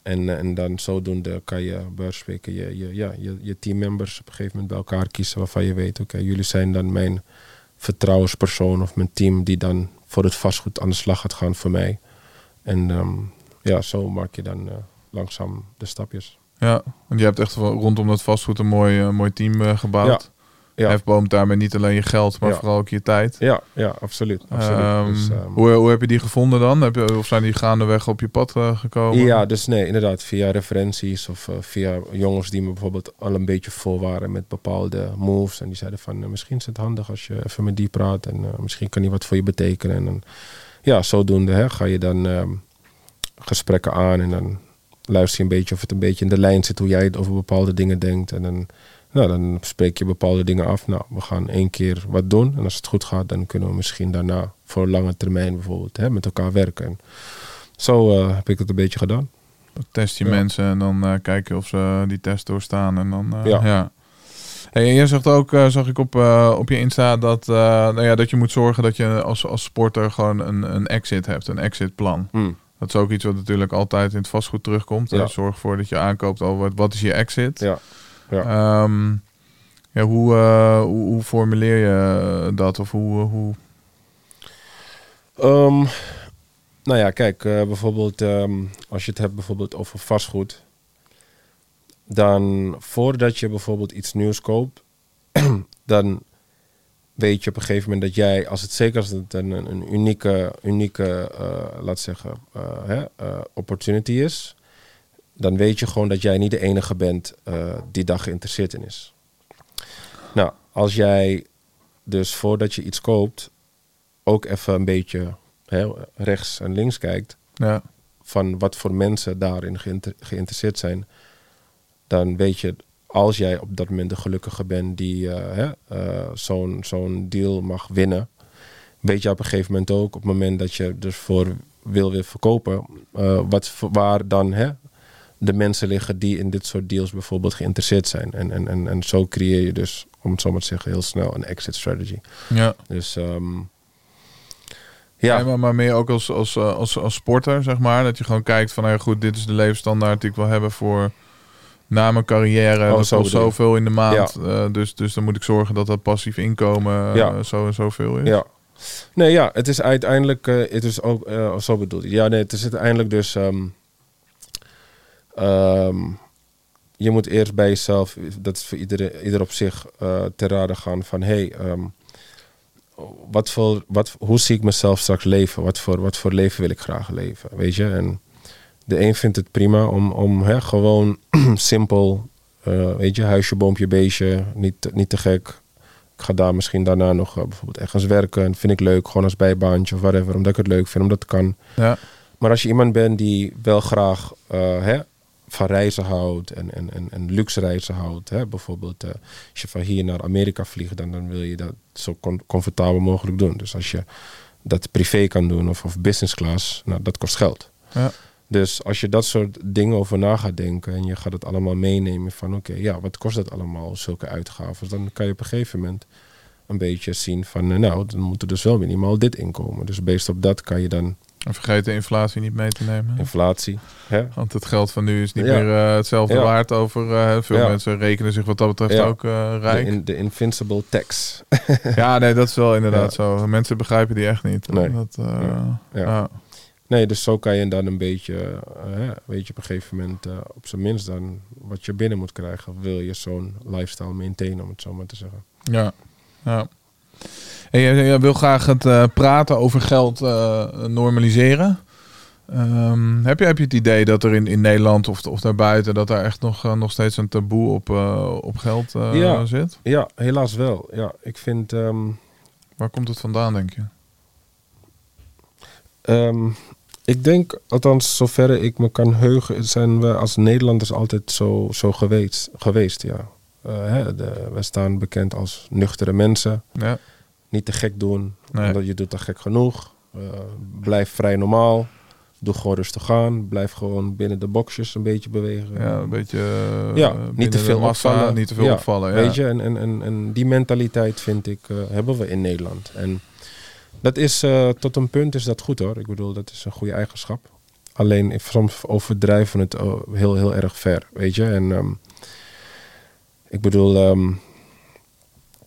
en, eh, en dan zodoende kan je bij wijze van spreken je, je, ja, je, je teammembers op een gegeven moment bij elkaar kiezen waarvan je weet, oké, jullie zijn dan mijn vertrouwenspersoon of mijn team die dan voor het vastgoed aan de slag gaat gaan voor mij. En ehm, ja, zo maak je dan eh, langzaam de stapjes.
Ja, want je hebt echt rondom dat vastgoed een mooi, eh, mooi team gebouwd.
Ja.
Hefboom daarmee niet alleen je geld, maar
Ja.
vooral ook je tijd.
Ja, ja, absoluut. absoluut.
Ehm,
Dus, ehm,
hoe, hoe heb je die gevonden dan? Heb je, of zijn die gaandeweg op je pad eh, gekomen?
Ja, dus nee, inderdaad, via referenties of eh, via jongens die me bijvoorbeeld al een beetje voor waren met bepaalde moves. En die zeiden van, eh, misschien is het handig als je even met die praat en misschien kan die wat voor je betekenen. En dan, ja, zodoende hè, ga je dan ehm, gesprekken aan en dan luister je een beetje of het een beetje in de lijn zit hoe jij over bepaalde dingen denkt. En dan, nou, dan spreek je bepaalde dingen af. Nou, we gaan één keer wat doen en als het goed gaat, dan kunnen we misschien daarna voor lange termijn bijvoorbeeld hè, met elkaar werken. En zo eh, heb ik het een beetje gedaan.
Test je
Ja.
mensen en dan eh, kijk je of ze die test doorstaan. En dan, eh, ja.
Ja.
Hey, jij zegt ook, zag ik op, op je Insta, dat, nou ja, dat je moet zorgen dat je als, als sporter gewoon een, een exit hebt, een exitplan. Dat is ook iets wat natuurlijk altijd in het vastgoed terugkomt.
Ja.
Zorg ervoor dat je aankoopt over wat, wat is je exit.
Ja. Ja.
Ehm, ja, hoe, eh, hoe, hoe formuleer je dat? Of hoe, hoe...
Ehm, nou ja, kijk, eh, bijvoorbeeld ehm, als je het hebt bijvoorbeeld over vastgoed, dan voordat je bijvoorbeeld iets nieuws koopt, (clears throat) dan weet je op een gegeven moment dat jij, als het zeker als het een, een, unieke, unieke eh, laat zeggen, eh, hè, eh, opportunity is, dan weet je gewoon dat jij niet de enige bent eh, die daar geïnteresseerd in is. Nou, als jij Dus voordat je iets koopt, ook even een beetje hè, rechts en links kijkt
Ja.
van wat voor mensen daarin geïnter- geïnteresseerd zijn, dan weet je, als jij op dat moment de gelukkige bent die eh, eh, zo'n zo'n deal mag winnen, weet je op een gegeven moment ook, op het moment dat je dus voor wil weer verkopen, eh, wat, waar dan hè, de mensen liggen die in dit soort deals bijvoorbeeld geïnteresseerd zijn. En, en, en, en zo creëer je dus, om het zo maar te zeggen, heel snel een exit strategy.
Ja.
Dus ehm,
Ja,
ja,
maar, maar meer ook als, als, eh, als, als sporter, zeg maar. Dat je gewoon kijkt van, nou ja, goed, dit is de levensstandaard die ik wil hebben voor na mijn carrière.
Oh,
dat
zo je.
zoveel in de maand. eh, dus, dus dan moet ik zorgen dat dat passief inkomen eh, zo en zoveel is.
Ja. Nee, ja, het is uiteindelijk, eh, het is ook, zo bedoeld. Ja, nee, het is uiteindelijk dus, ehm, ehm, je moet eerst bij jezelf, dat is voor iedereen, ieder op zich, eh ter rade gaan van, hey, ehm, wat voor, wat, hoe zie ik mezelf straks leven? Wat voor, wat voor leven wil ik graag leven? Weet je? En de een vindt het prima om, om hè, gewoon (clears throat) simpel, eh, weet je, huisje, boompje, beestje, niet, te- niet te gek. Ik ga daar misschien daarna nog eh, bijvoorbeeld ergens werken. En vind ik leuk, gewoon als bijbaantje of whatever. Omdat ik het leuk vind, omdat het kan.
Ja.
Maar als je iemand bent die wel graag hè, van reizen houdt en, en, en, en luxe reizen houdt. Hè, bijvoorbeeld eh, als je van hier naar Amerika vliegt, dan, dan wil je dat zo com- comfortabel mogelijk doen. Dus als je dat privé kan doen of, of business class, nou, dat kost geld.
Ja.
Dus als je dat soort dingen over na gaat denken en je gaat het allemaal meenemen van oké, ja, wat kost dat allemaal, zulke uitgaven, dan kan je op een gegeven moment een beetje zien van eh, nou, dan moet er dus wel minimaal dit inkomen. Dus based op dat kan je dan
En vergeet de inflatie niet mee te nemen.
inflatie, hè,
Want het geld van nu is niet
Ja.
meer eh, hetzelfde
Ja.
waard over... eh, veel
Ja.
mensen rekenen zich wat dat betreft ook eh,
de,
rijk.
in, de invincible tax. (laughs)
Ja, nee, dat is wel inderdaad zo. Mensen begrijpen die echt niet.
Nee.
Dat.
Nee, dus zo kan je dan een beetje, weet je, op een gegeven moment op zijn minst dan wat je binnen moet krijgen, wil je zo'n lifestyle maintainen, om het zo maar te zeggen.
Ja, ja. Jij, jij wil graag het eh, praten over geld eh, normaliseren. Ehm, heb, je, heb je het idee dat er in, in Nederland of, of daarbuiten... dat daar echt nog, eh, nog steeds een taboe op, op geld
Ja.
zit?
Ja, helaas wel. Ja, ik vind, ehm,
Waar komt het vandaan, denk je?
ehm, ik denk, althans zoverre ik me kan heugen, zijn we als Nederlanders altijd zo, zo geweest, geweest, ja. Hè, de, we staan bekend als nuchtere mensen.
Ja,
Niet te gek doen,
Nee.
omdat je doet dat gek genoeg. Eh, blijf vrij normaal. Doe gewoon rustig aan. Blijf gewoon binnen de boxjes een beetje bewegen.
ja een beetje... eh,
Ja, niet te veel
massa,
opvallen.
Niet te veel
Ja,
opvallen, ja.
Weet je, en, en, en, en die mentaliteit vind ik, eh, hebben we in Nederland. En dat is, tot een punt is dat goed hoor. Ik bedoel, dat is een goede eigenschap. Alleen soms overdrijven we het heel, heel erg ver, weet je. En ehm, ik bedoel, ehm,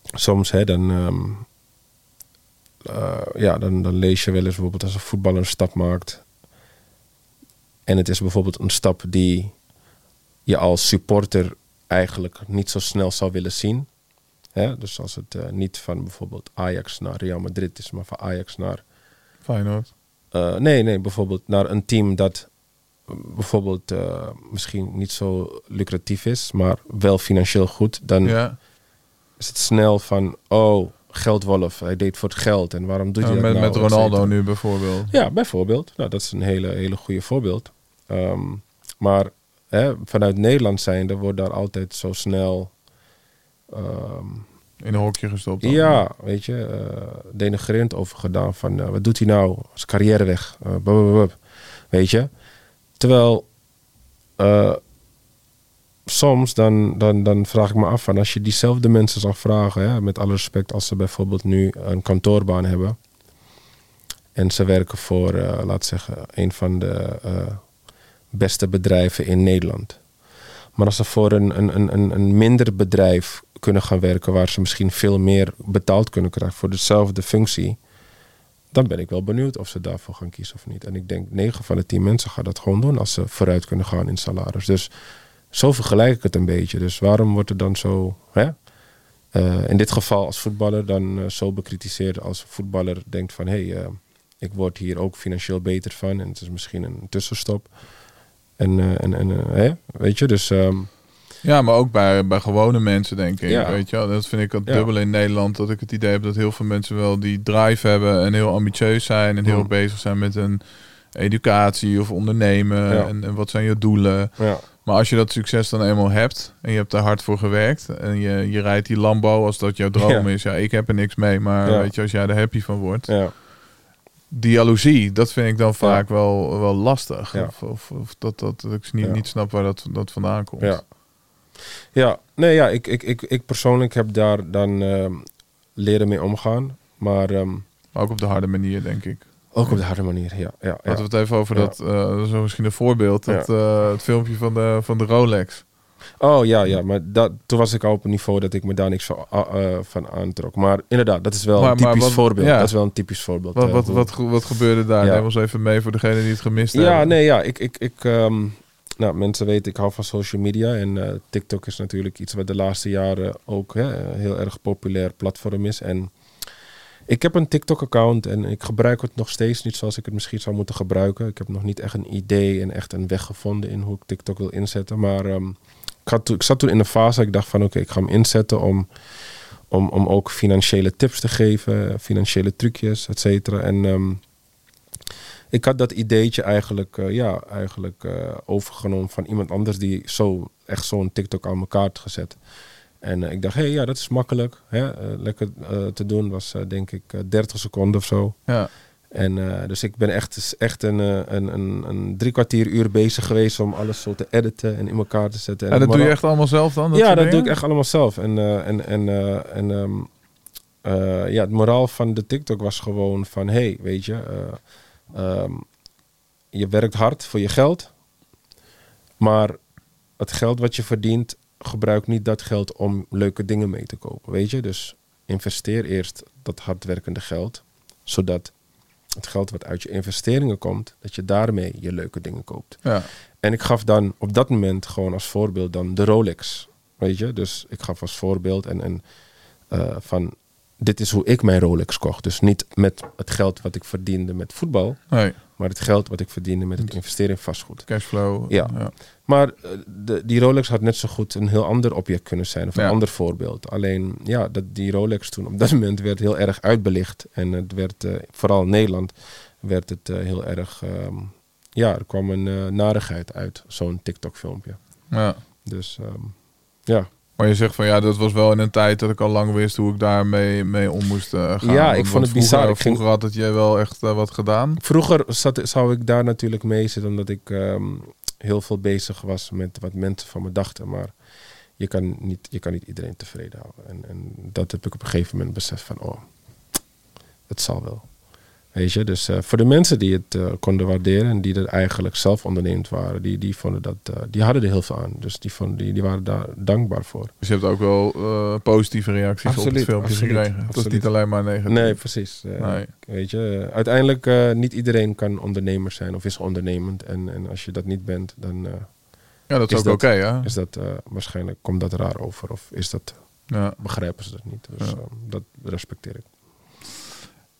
soms hè, dan, ehm, eh, ja, dan, dan lees je wel eens bijvoorbeeld als een voetballer een stap maakt. En het is bijvoorbeeld een stap die je als supporter eigenlijk niet zo snel zou willen zien. Hè? Dus als het eh, niet van bijvoorbeeld Ajax naar Real Madrid is, maar van Ajax naar.
Feyenoord.
eh, nee, nee, bijvoorbeeld naar een team dat bijvoorbeeld misschien niet zo lucratief is, maar wel financieel goed. Dan
Ja,
is het snel van, oh, geldwolf, hij deed voor het geld en waarom doet hij dat
met,
nou?
met
et
Ronaldo nu bijvoorbeeld.
Ja, bijvoorbeeld. Nou, dat is een hele, hele goede voorbeeld. Ehm, maar hè, vanuit Nederland zijnde wordt daar altijd zo snel... ehm,
In een hokje gestopt. dan.
ja, weet je, eh denigrerend over gedaan. Van, eh, wat doet hij nou? Zijn carrière weg. Eh, weet je? Terwijl... soms dan, dan, dan vraag ik me af van als je diezelfde mensen zou vragen, hè, met alle respect, als ze bijvoorbeeld nu een kantoorbaan hebben en ze werken voor, eh, laat zeggen, een van de eh, beste bedrijven in Nederland. Maar als ze voor een, een- een, een minder bedrijf kunnen gaan werken, waar ze misschien veel meer betaald kunnen krijgen voor dezelfde functie, dan ben ik wel benieuwd of ze daarvoor gaan kiezen of niet. En ik denk 9 van de 10 mensen gaan dat gewoon doen als ze vooruit kunnen gaan in salaris. Dus zo vergelijk ik het een beetje. Dus waarom wordt er dan zo, hè? eh, in dit geval als voetballer, dan eh, zo bekritiseerd als voetballer denkt van hé, hey, eh, ik word hier ook financieel beter van en het is misschien een tussenstop. En, en, en hè? weet je, dus ehm,
Ja, maar ook bij, bij gewone mensen, denk ik.
Ja.
Weet je wel? Dat vind ik het
Ja.
dubbel in Nederland. Dat ik het idee heb dat heel veel mensen wel die drive hebben en heel ambitieus zijn en heel
Mm.
bezig zijn met een educatie of ondernemen.
Ja.
En, en wat zijn je doelen? Maar als je dat succes dan eenmaal hebt en je hebt er hard voor gewerkt en je, je rijdt die Lambo als dat jouw droom
Ja.
is. Ja, ik heb er niks mee, maar
Ja.
weet je, als jij er happy van wordt.
ja.
Die jaloezie, dat vind ik dan vaak wel, wel lastig. Of, of, of dat, dat, dat ik niet, niet snap waar dat, dat vandaan komt.
Ja. Ja, nee, ja, ik, ik, ik, ik persoonlijk heb daar dan ehm, leren mee omgaan. Maar ehm,
Maar ook op de harde manier, denk ik.
Ook op de harde manier, ja. ja, ja.
Laten we het even over
Ja.
dat, eh, dat is misschien een voorbeeld, dat,
Ja.
eh, het filmpje van de, van de Rolex.
Oh ja, ja, maar dat, toen was ik al op een niveau dat ik me daar niks van, ah, eh, van aantrok. Maar inderdaad, dat is wel
Maar-
een typisch
wat-
voorbeeld.
ja.
Dat is wel een typisch voorbeeld.
Wat,
eh,
wat, wat, ge- wat gebeurde daar?
Ja.
Neem ons even mee voor degene die het gemist
Ja,
hebben.
nee, ja, ik, ik, ik ehm, nou, mensen weten, ik hou van social media. En eh, TikTok is natuurlijk iets wat de laatste jaren ook hè, een heel erg populair platform is. En ik heb een TikTok-account en ik gebruik het nog steeds niet zoals ik het misschien zou moeten gebruiken. Ik heb nog niet echt een idee en echt een weg gevonden in hoe ik TikTok wil inzetten. Maar ehm, ik, had, ik zat toen in een fase, ik dacht van oké, ik ga hem inzetten om, om, om ook financiële tips te geven, financiële trucjes, et cetera. En ehm, ik had dat ideetje eigenlijk, eh, ja, eigenlijk eh, overgenomen van iemand anders die zo, echt zo'n TikTok aan elkaar had gezet. En eh, ik dacht, hé, hey, ja, dat is makkelijk. Hè? eh, lekker eh, te doen. Was denk ik eh, 30 seconden of zo.
Ja.
En dus ik ben echt, echt een, een, een, een drie kwartier uur bezig geweest om alles zo te editen en in elkaar te zetten.
En dat doe je echt allemaal zelf dan?
ja, dat doe ik echt allemaal zelf. En, en, en, en ehm, eh, ja, het moraal van de TikTok was gewoon van... hey, weet je, eh, ehm, je werkt hard voor je geld... maar het geld wat je verdient... gebruik niet dat geld om leuke dingen mee te kopen, weet je? Dus investeer eerst dat hardwerkende geld... zodat het geld wat uit je investeringen komt... dat je daarmee je leuke dingen koopt.
Ja.
En ik gaf dan op dat moment gewoon als voorbeeld dan de Rolex. Weet je, dus ik gaf als voorbeeld en, en eh, van dit is hoe ik mijn Rolex kocht. Dus niet met het geld wat ik verdiende met voetbal,
Nee,
maar het geld wat ik verdiende met het investeren in vastgoed.
cashflow.
Ja. Maar eh, de, die Rolex had net zo goed een heel ander object kunnen zijn, of een
Ja.
ander voorbeeld. Alleen ja, dat, die Rolex toen op dat (laughs) moment werd heel erg uitbelicht. En het werd, eh, vooral in Nederland, werd het eh, heel erg. ehm, ja, er kwam een narigheid uit zo'n TikTok-filmpje.
Ja.
Dus ehm, ja.
Maar je zegt van ja, dat was wel in een tijd dat ik al lang wist hoe ik daarmee mee om moest eh, gaan.
Ja, ik
Want-
vond
want
het bizar.
Vroeger,
ging-
vroeger had het jij wel echt eh, wat gedaan.
Vroeger zat, zou ik daar natuurlijk mee zitten, omdat ik ehm, heel veel bezig was met wat mensen van me dachten. Maar je kan niet, je kan niet iedereen tevreden houden. En, en dat heb ik op een gegeven moment beseft van, oh, het zal wel. Weet je, dus eh, voor de mensen die het eh, konden waarderen en die er eigenlijk zelf ondernemend waren, die, die, vonden dat, eh, die hadden er heel veel aan. Dus die, vonden, die, die waren daar dankbaar voor.
Dus je hebt ook wel eh, positieve reacties op het filmpje
absoluut,
gekregen. Het was
absoluut.
niet alleen maar negatief.
Nee, precies. Eh,
Nee.
Weet je, uiteindelijk uh, niet iedereen kan ondernemer zijn of is ondernemend. En, en als je dat niet bent, dan uh,
ja, dat is,
is
ook oké, hè?
is dat uh, waarschijnlijk komt dat raar over of is dat
Ja.
begrijpen ze dat niet. Dus
Ja.
uh, dat respecteer ik.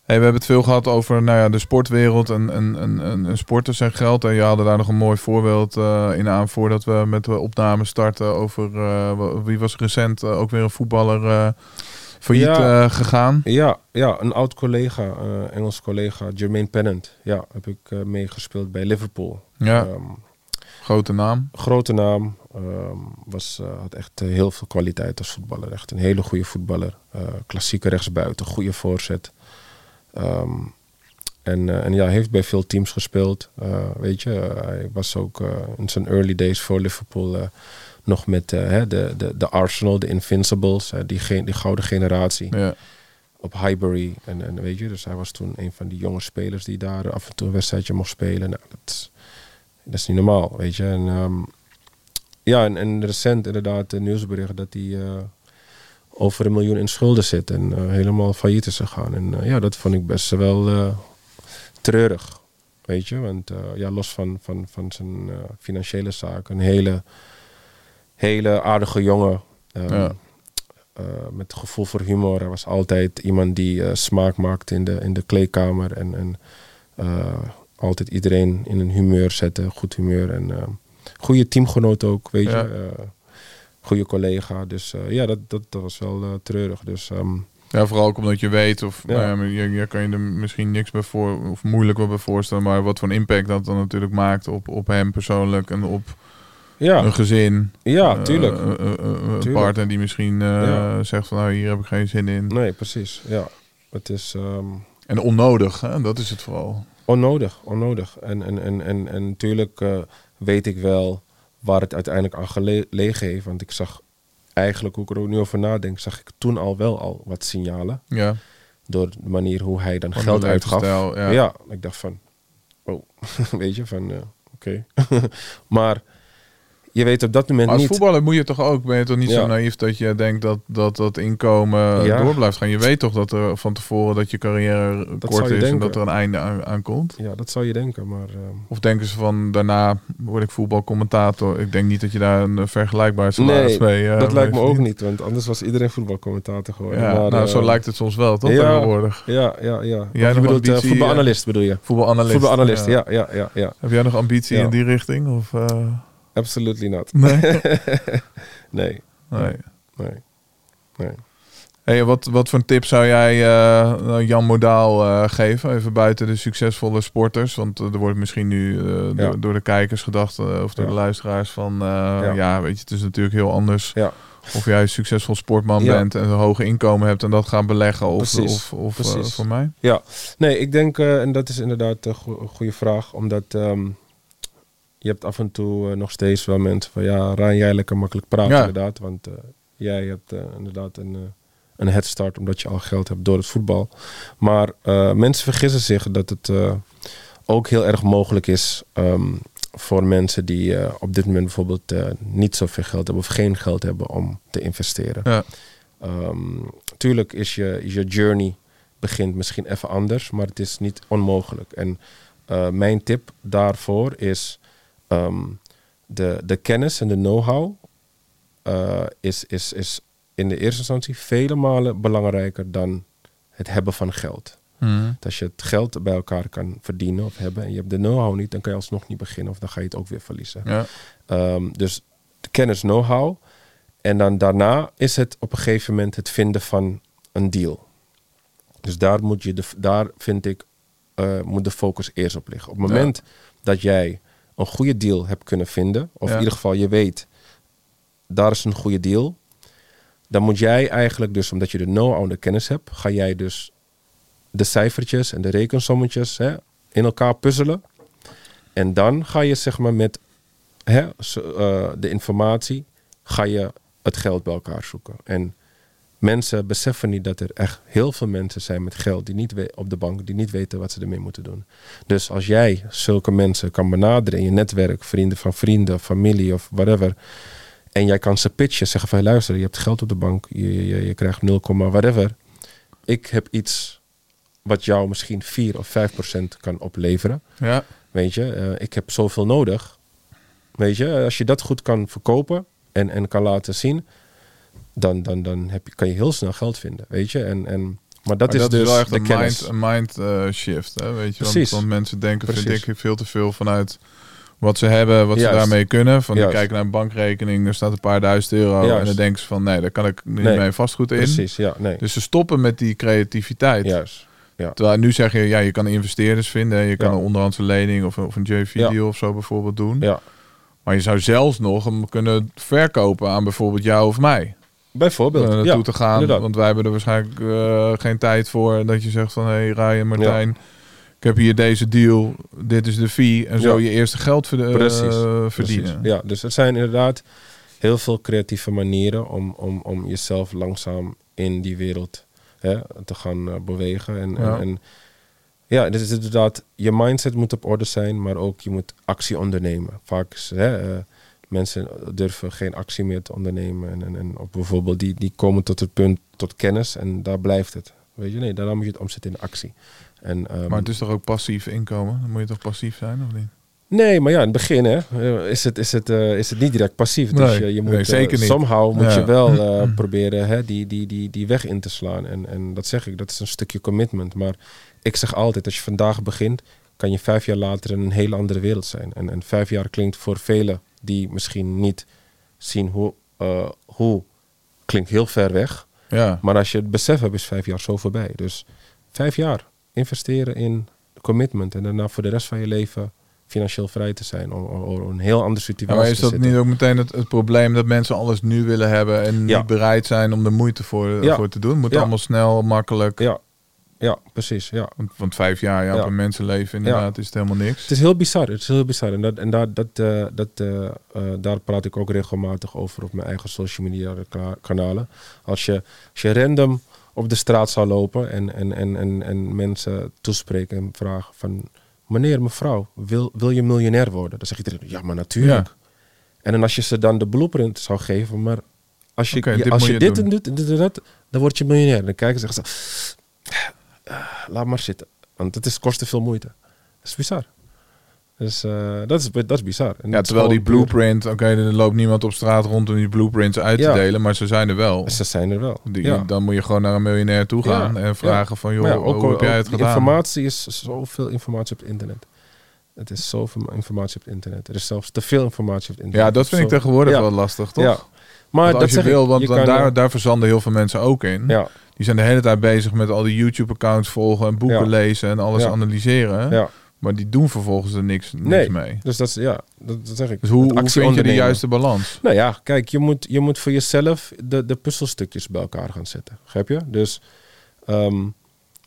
Hey, we hebben het veel gehad over nou ja, de sportwereld en, en, en, en, en sporters en geld. En je haalde daar nog een mooi voorbeeld uh, in aan voordat we met de opname starten over uh, wie was recent uh, ook weer een voetballer failliet
Ja.
gegaan.
Ja, ja, een oud collega, Engels collega, Jermaine Pennant. Ja, heb ik meegespeeld bij Liverpool.
Ja,
Um,
grote naam.
grote naam. Um, was, had echt heel veel kwaliteit als voetballer. Echt een hele goede voetballer. klassieke rechtsbuiten, goede voorzet. Um, en, uh, en ja, hij heeft bij veel teams gespeeld. Uh, weet je, uh, hij was ook in zijn early days voor Liverpool nog met de, de, de Arsenal, de Invincibles, die, die gouden generatie.
Ja.
Op Highbury. En, en weet je, dus hij was toen een van die jonge spelers die daar af en toe een wedstrijdje mocht spelen. Nou, dat, is, dat is niet normaal, weet je. En, um, ja, en, en recent inderdaad de nieuwsbericht dat hij over een miljoen in schulden zit en uh, helemaal failliet is gegaan. En uh, ja, dat vond ik best wel uh, treurig, weet je. Want ja, los van, van, van zijn financiële zaken, een hele, hele aardige jongen. Um,
ja.
met gevoel voor humor. Hij was altijd iemand die smaak maakte in de, in de kleedkamer. En, en altijd iedereen in een humeur zette, goed humeur. En goede teamgenoot ook, weet
Ja.
je. Goede collega. Dus eh, ja, dat, dat, dat was wel eh, treurig. Dus ehm,
Ja, vooral ook omdat je weet, of
Ja.
nou ja, je, je kan je er misschien niks bij voor, of moeilijk wel bij voorstellen, maar wat voor een impact dat dan natuurlijk maakt op, op hem persoonlijk en op
ja,
een gezin.
ja,
Eh,
tuurlijk.
een partner die misschien
Ja.
zegt van nou hier heb ik geen zin in.
Nee, precies. Ja, het is ehm,
En onnodig, hè? dat is het vooral.
onnodig, onnodig. En, en, en, en, en natuurlijk weet ik wel waar het uiteindelijk aan gelegen heeft. Want ik zag eigenlijk, hoe ik er ook nu over nadenk, zag ik toen al wel al wat signalen.
Ja,
Door de manier hoe hij dan
van
geld uitgaf.
Ja.
ik dacht van, oh, (laughs) weet je, van, eh, oké. (laughs) maar je weet op dat moment
Maar als
niet.
voetballer moet je toch ook, ben je toch niet zo naïef dat je denkt dat dat, dat inkomen
Ja.
door blijft gaan. Je weet toch dat er van tevoren dat je carrière kort
je
is en dat er een einde aan, aan komt.
Ja, dat zou je denken, maar ehm,
Of denken ze van daarna word ik voetbalcommentator. Ik denk niet dat je daar een eh, vergelijkbaar salaris
nee,
mee eh,
dat lijkt me ook niet, want anders was iedereen voetbalcommentator geworden.
Ja,
maar,
nou,
eh,
zo lijkt het soms wel, toch?
ja.
Tegenwoordig.
Ja, ja, ja.
Jij nog
bedoelt eh,
ambitie,
voetbalanalist bedoel je?
Voetbalanalist.
Voetbalanalist, ja, ja, ja, ja.
Heb jij nog ambitie in die richting? Of, eh,
Absolutely not. (laughs)
nee?
Nee,
nee.
nee, nee.
Hey, wat, wat voor een tip zou jij eh, nou, Jan Modaal eh, geven? Even buiten de succesvolle sporters. Want eh, er wordt misschien nu
Ja.
door, door de kijkers gedacht, of door
Ja.
de luisteraars van... ja.
Ja.
weet je, het is natuurlijk heel anders
Ja.
of jij een succesvol sportman
Ja.
bent en een hoge inkomen hebt en dat gaan beleggen. Of,
Precies.
of, of
Precies.
voor mij.
Nee, ik denk, en dat is inderdaad een go- een goede vraag, omdat ehm, je hebt af en toe eh, nog steeds wel mensen van, ja, Rijn, jij lekker makkelijk praten
Ja.
inderdaad, want eh, jij hebt eh, inderdaad een, een head start omdat je al geld hebt door het voetbal. Maar mensen vergissen zich dat het ook heel erg mogelijk is ehm, voor mensen die op dit moment bijvoorbeeld niet zoveel geld hebben of geen geld hebben om te investeren.
Ja.
Ehm, tuurlijk is je, is je journey begint misschien even anders, maar het is niet onmogelijk. En mijn tip daarvoor is ehm, de, de kennis en de know-how eh, is, is, is in de eerste instantie vele malen belangrijker dan het hebben van geld. Want Als je het geld bij elkaar kan verdienen of hebben en je hebt de know-how niet, dan kan je alsnog niet beginnen of dan ga je het ook weer verliezen.
Ja.
Ehm, dus de kennis, know-how. En dan daarna is het op een gegeven moment het vinden van een deal. Dus daar, moet je de, daar vind ik, eh, moet de focus eerst op liggen. Op het
Ja.
moment dat jij een goede deal hebt kunnen vinden, of
Ja.
in ieder geval je weet, daar is een goede deal. Dan moet jij eigenlijk dus, omdat je de know-how de kennis hebt, ga jij dus de cijfertjes en de rekensommetjes hè, in elkaar puzzelen. En dan ga je zeg maar met hè, eh, de informatie, ga je het geld bij elkaar zoeken. En mensen beseffen niet dat er echt heel veel mensen zijn met geld die niet we- op de bank, die niet weten wat ze ermee moeten doen. Dus als jij zulke mensen kan benaderen in je netwerk, vrienden van vrienden, familie of whatever. En jij kan ze pitchen, zeggen van "Hey, luister, je hebt geld op de bank, je, je, je krijgt 0, whatever. Ik heb iets wat jou misschien 4 of 5 procent kan opleveren.
Ja.
Weet je, eh, ik heb zoveel nodig. Weet je, als je dat goed kan verkopen en, en kan laten zien, dan, dan, dan heb je, kan je heel snel geld vinden. Weet je, en, en, maar dat
Maar
is
dat
dus
is wel echt
de
een mind, een mind eh, shift. Hè? Weet je? Want, mensen denken, vind
Precies.
ik, veel te veel vanuit wat ze hebben, wat ze daarmee kunnen. Van die kijken naar een bankrekening, er staat een paar duizend euro.
Juist.
En dan denken ze van, nee, daar kan ik niet
Nee.
mee vastgoed in.
Precies, ja, nee.
Dus ze stoppen met die creativiteit.
Juist.
Terwijl nu zeg je, ja, je kan investeerders vinden. Je kan
Ja.
een onderhandse lening of, een- of een JV-deal
Ja.
of zo bijvoorbeeld doen.
Ja.
Maar je zou zelfs nog hem kunnen verkopen aan bijvoorbeeld jou of mij.
Bijvoorbeeld.
uh, naartoe
ja,
te gaan.
inderdaad.
Want wij hebben er waarschijnlijk eh, geen tijd voor dat je zegt van hé hey, Ryan, Martijn, ik heb hier deze deal, dit is de fee en zo
Ja.
je eerste geld
Precies,
eh, verdienen.
Precies. Ja, dus het zijn inderdaad heel veel creatieve manieren om, om, om jezelf langzaam in die wereld hè, te gaan bewegen. En,
Ja.
en, en ja, het is inderdaad, je mindset moet op orde zijn, maar ook je moet actie ondernemen. Vaak is, hè, mensen durven geen actie meer te ondernemen. En, en, en op bijvoorbeeld die, die komen tot het punt tot kennis en daar blijft het. Weet je, nee, daarna moet je het omzetten in actie. En, ehm,
Maar het is toch ook passief inkomen? Dan moet je toch passief zijn of niet?
Nee, maar ja, in het begin hè, eh, is, het, is, het, eh, is het niet direct passief. Dus je, je moet
nee,
eh,
zeker niet.
somehow moet
Ja.
je wel (clears throat) proberen hè, die, die, die, die weg in te slaan. En, en dat zeg ik, dat is een stukje commitment. Maar ik zeg altijd, als je vandaag begint, kan je vijf jaar later in een hele andere wereld zijn. En, en vijf jaar klinkt voor velen die misschien niet zien hoe eh, hoe klinkt heel ver weg.
Ja.
Maar als je het besef hebt, is vijf jaar zo voorbij. Dus vijf jaar investeren in commitment. En daarna voor de rest van je leven financieel vrij te zijn. Om, een heel andere
Ja,
situatie
maar is dat niet ook meteen het, het probleem dat mensen alles nu willen hebben en
Ja.
niet bereid zijn om er moeite voor,
Ja.
voor te doen? Moet allemaal snel, makkelijk.
Ja, ja precies. Ja.
Want, vijf jaar ja,
Ja.
op een mensenleven inderdaad is het helemaal niks.
Het is heel bizar. Het is heel bizar. En, dat, en dat, dat, eh, dat, eh, eh, daar praat ik ook regelmatig over op mijn eigen social media ka- kanalen. Als je, als je random op de straat zou lopen en, en, en, en, en mensen toespreken en vragen van... Meneer, mevrouw, wil, wil je miljonair worden? Dan zeg iedereen, ja, maar natuurlijk. En dan als je ze dan de blueprint zou geven, maar als je, je-
dit
als je
je
dit
doen.
en dit en dit en dat, dan word je miljonair. Dan kijken ze "Ah, laat maar zitten. Want het is, kost te veel moeite. Dat is bizar. Dus dat, is, dat is bizar. En
Ja, terwijl die blueprint, oké, er loopt niemand op straat rond om die blueprints uit te delen, maar ze zijn er wel.
Ze zijn er wel.
Die,
ja.
Dan moet je gewoon naar een miljonair toe gaan
Ja,
en vragen van, joh,
ook,
hoe heb jij het gedaan?
informatie is zoveel informatie op het internet. Het is zoveel informatie op het internet. Er is zelfs te veel informatie op het internet.
Ja, dat vind ik tegenwoordig wel lastig, toch?
Maar
Want
dat
je wil, want
je
dan
kan,
daar, daar verzanden heel veel mensen ook in.
Ja,
Die zijn de hele tijd bezig met al die YouTube-accounts volgen en boeken
Ja.
lezen en alles
Ja.
analyseren.
ja.
Maar die doen vervolgens er niks, niks
Nee.
mee.
Dus dat is, ja, dat, dat zeg ik.
Dus hoe, hoe vind je de juiste balans?
Nou ja, kijk, je moet, je moet voor jezelf de, de puzzelstukjes bij elkaar gaan zetten. Begrijp je? Dus ehm,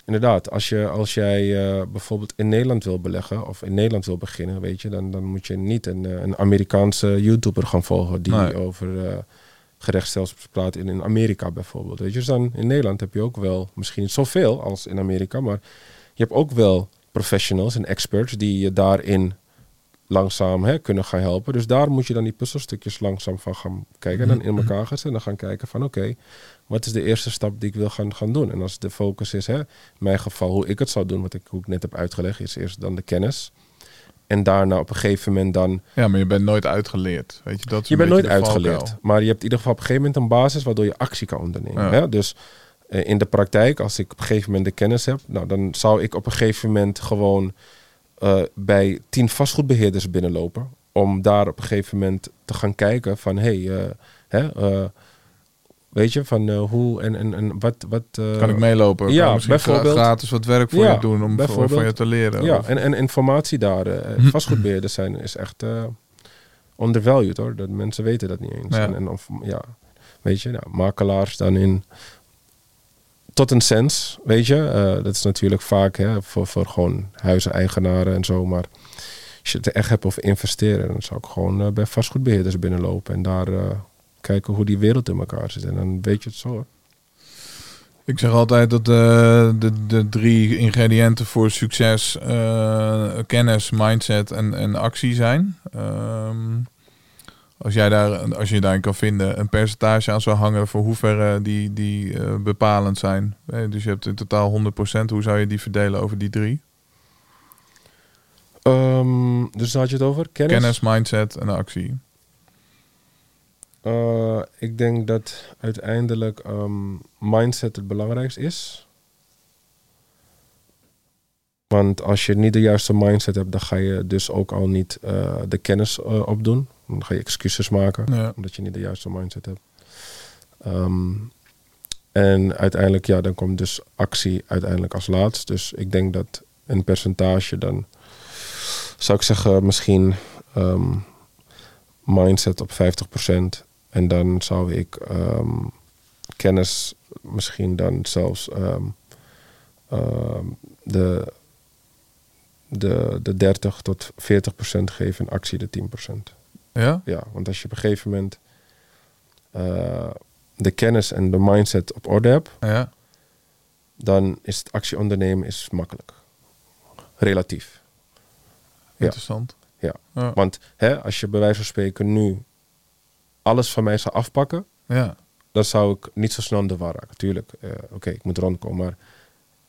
inderdaad, als, je, als jij eh, bijvoorbeeld in Nederland wil beleggen of in Nederland wil beginnen, weet je, dan, dan moet je niet een, eh, een Amerikaanse YouTuber gaan volgen die
Nee.
over eh gerechtsstelsels praat in, in Amerika bijvoorbeeld. Weet je, dus dan in Nederland heb je ook wel, misschien niet zoveel als in Amerika, maar je hebt ook wel professionals en experts die je daarin langzaam hè, kunnen gaan helpen. Dus daar moet je dan die puzzelstukjes langzaam van gaan kijken. En dan in elkaar gaan zetten en dan gaan kijken van oké, wat is de eerste stap die ik wil gaan, gaan doen? En als de focus is, hè, in mijn geval hoe ik het zou doen, wat ik, hoe ik net heb uitgelegd, is eerst dan de kennis. En daarna op een gegeven moment dan...
Ja, maar je bent nooit uitgeleerd. Weet je, dat
Je bent nooit uitgeleerd.
valkuil.
Maar je hebt in ieder geval op een gegeven moment een basis waardoor je actie kan ondernemen.
Ja.
Hè? Dus eh, in de praktijk, als ik op een gegeven moment de kennis heb, nou, dan zou ik op een gegeven moment gewoon eh, bij tien vastgoedbeheerders binnenlopen. Om daar op een gegeven moment te gaan kijken van hé, hey, eh, hè, weet je, van eh, hoe en, en, en wat. wat eh,
Kan ik meelopen? Kan
ja,
ik misschien
bijvoorbeeld.
gra- gratis wat werk voor
Ja,
je doen om voor, van je te leren?
Ja,
Of-
en, en informatie daar. eh, vastgoedbeheerders zijn is echt undervalued hoor. Dat mensen weten dat niet eens.
Ja.
En, en of, ja, weet je, nou, makelaars dan in tot een sens, weet je. Dat is natuurlijk vaak hè, voor, voor gewoon huizeneigenaren en zo. Maar als je het echt hebt over investeren, dan zou ik gewoon bij vastgoedbeheerders binnenlopen en daar kijken hoe die wereld in elkaar zit. En dan weet je het zo.
Ik zeg altijd dat eh, de, de drie ingrediënten voor succes eh, kennis, mindset en, en actie zijn. Ehm, als, jij daar, als je daarin kan vinden een percentage aan zou hangen voor hoeverre die, die eh, bepalend zijn. Eh, dus je hebt in totaal 100%. Hoe zou je die verdelen over die drie?
Ehm, dus daar had je het over? Kennis?
Kennis, mindset en actie.
Eh, ik denk dat uiteindelijk ehm, mindset het belangrijkste is. Want als je niet de juiste mindset hebt, dan ga je dus ook al niet eh, de kennis eh, opdoen. Dan ga je excuses maken,
Ja.
omdat je niet de juiste mindset hebt. Ehm, en uiteindelijk, ja, dan komt dus actie uiteindelijk als laatst. Dus ik denk dat een percentage dan, zou ik zeggen, misschien ehm, mindset op 50%. En dan zou ik ehm, kennis misschien dan zelfs ehm, ehm, de, de, de 30 tot 40% geven en actie de 10%.
Ja?
Ja, want als je op een gegeven moment eh, de kennis en de mindset op orde hebt,
Ja.
dan is het actie ondernemen is makkelijk. Relatief.
Interessant.
Ja.
Ja.
Want hè, als je bij wijze van spreken nu alles van mij zou afpakken,
ja.
dan zou ik niet zo snel aan de war raken. Tuurlijk, eh, oké, ik moet rondkomen, maar...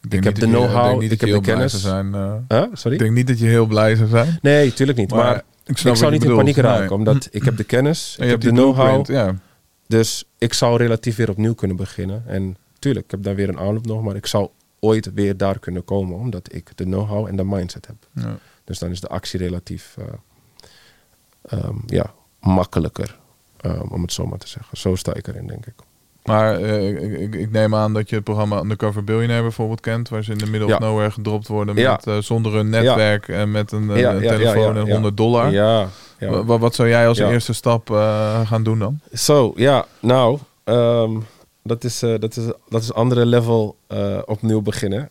denk
heb de know-how, ik heb de kennis.
Zijn, eh.
Huh? Sorry?
ik denk niet dat je heel blij zou zijn.
Nee, tuurlijk niet. Maar,
ik,
ik, zou niet in paniek raken,
Nee.
omdat ik heb de kennis,
En
ik heb de know-how.
Ja.
Dus ik zou relatief weer opnieuw kunnen beginnen. En tuurlijk, ik heb daar weer een aanloop nog, maar ik zou ooit weer daar kunnen komen, omdat ik de know-how en de mindset heb.
Ja.
Dus dan is de actie relatief eh, ehm, ja, makkelijker Eh, om het zo maar te zeggen. Zo sta ik erin, denk ik.
Maar eh, ik, ik, neem aan dat je het programma Undercover Billionaire bijvoorbeeld kent, waar ze in de middle
Ja.
of nowhere gedropt worden
Ja.
met, eh, zonder een netwerk en met een, telefoon en
ja.
100 dollar.
Ja, ja.
Wa- wa- Wat zou jij als eerste stap gaan doen dan?
Zo, ja, nou, ehm, dat, is, dat, is, dat is andere level opnieuw beginnen.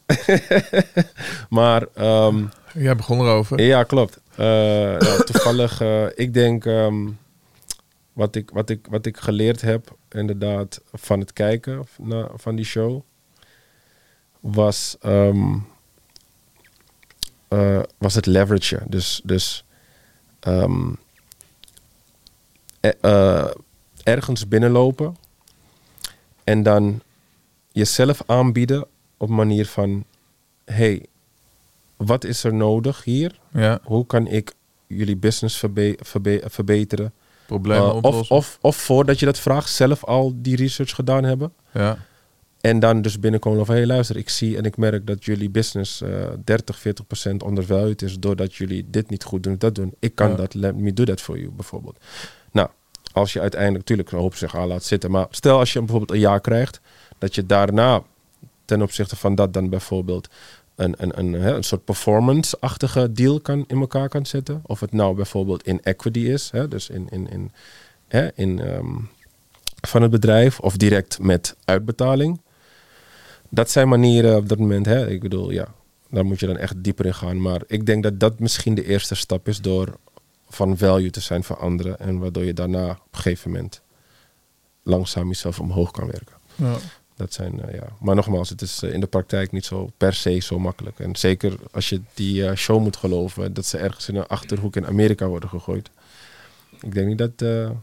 (laughs) maar ehm,
Jij begon erover.
ja, klopt. Nou, toevallig, ik denk ehm, wat, ik, wat, ik, wat ik geleerd heb, inderdaad, van het kijken na, van die show, was, ehm, eh, was het leveragen. Dus, dus ehm, e- eh, ergens binnenlopen en dan jezelf aanbieden op manier van: hey, wat is er nodig hier?
Ja,
Hoe kan ik jullie business verbe- verbe- verbeteren?
Problemen
Uh, of, of, of voordat je dat vraagt, zelf al die research gedaan hebben.
ja.
En dan dus binnenkomen van, hé hey, luister, ik zie en ik merk dat jullie business eh 30, 40 procent ondervalued is doordat jullie dit niet goed doen, dat doen. Ik kan
Ja.
dat, let me do that for you, bijvoorbeeld. Nou, als je uiteindelijk, natuurlijk een hoop zich aan laat zitten, maar stel als je bijvoorbeeld een jaar krijgt, dat je daarna ten opzichte van dat dan bijvoorbeeld een, een, soort performance-achtige deal kan, in elkaar kan zetten. Of het nou bijvoorbeeld in equity is, hè, dus in, in, in, hè, in ehm, van het bedrijf, of direct met uitbetaling dat zijn manieren op dat moment. Hè? Ik bedoel, ja, daar moet je dan echt dieper in gaan. Maar ik denk dat dat misschien de eerste stap is door van value te zijn voor anderen. En waardoor je daarna op een gegeven moment langzaam jezelf omhoog kan werken.
Ja.
Dat zijn, eh, ja. Maar nogmaals, het is eh, in de praktijk niet zo per se zo makkelijk. En zeker als je die eh, show moet geloven, dat ze ergens in een achterhoek in Amerika worden gegooid. Ik denk niet dat.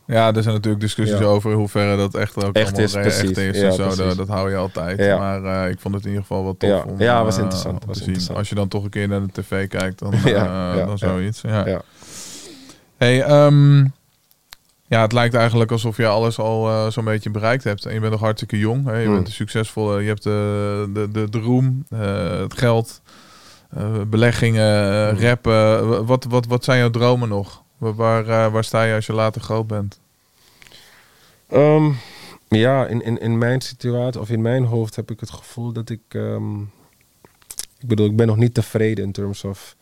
Ja, er zijn natuurlijk discussies
Ja.
over in hoeverre dat echt ook
Echt is,
re-
precies.
echt is
Ja,
en zo. Dat, dat hou je altijd.
Ja.
Maar ik vond het in ieder geval wel tof
Ja.
om,
Ja, was interessant, was interessant.
Als je dan toch een keer naar de tv kijkt, dan, (laughs)
ja,
dan zoiets. Ja.
ja.
Hey, ehm, ja, het lijkt eigenlijk alsof je alles al eh, zo'n beetje bereikt hebt. En je bent nog hartstikke jong. Hè? Je
Mm.
bent een succesvolle. Je hebt de, de, de, de roem, eh, het geld, eh, beleggingen, eh,
Mm.
rappen. Wat, wat, wat zijn jouw dromen nog? Waar, waar, eh, waar sta je als je later groot bent?
Ehm, ja, in, in, in mijn situatie of in mijn hoofd heb ik het gevoel dat ik. ehm, ik bedoel, ik ben nog niet tevreden in terms of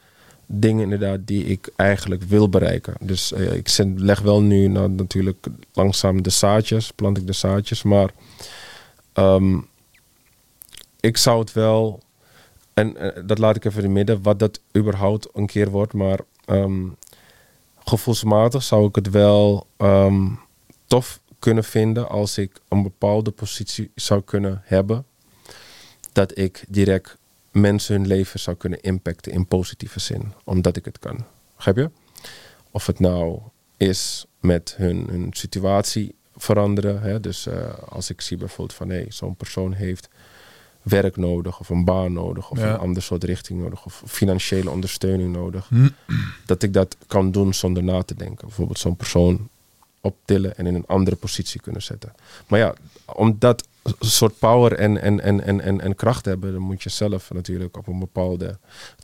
dingen inderdaad die ik eigenlijk wil bereiken. Dus eh, ik leg wel nu nou, natuurlijk langzaam de zaadjes, plant ik de zaadjes, maar ehm, ik zou het wel, en eh, dat laat ik even in het midden, wat dat überhaupt een keer wordt, maar ehm, gevoelsmatig zou ik het wel ehm, tof kunnen vinden als ik een bepaalde positie zou kunnen hebben. Dat ik direct mensen hun leven zou kunnen impacten in positieve zin. Omdat ik het kan. Begrijp je? Of het nou is met hun, hun situatie veranderen. Hè? Dus eh, als ik zie bijvoorbeeld van hé, zo'n persoon heeft werk nodig of een baan nodig of
Ja.
een ander soort richting nodig of financiële ondersteuning nodig. Dat ik dat kan doen zonder na te denken. Bijvoorbeeld zo'n persoon optillen en in een andere positie kunnen zetten. Maar ja, om dat soort power en, en, en, en, en, en kracht hebben, dan moet je zelf natuurlijk op een bepaalde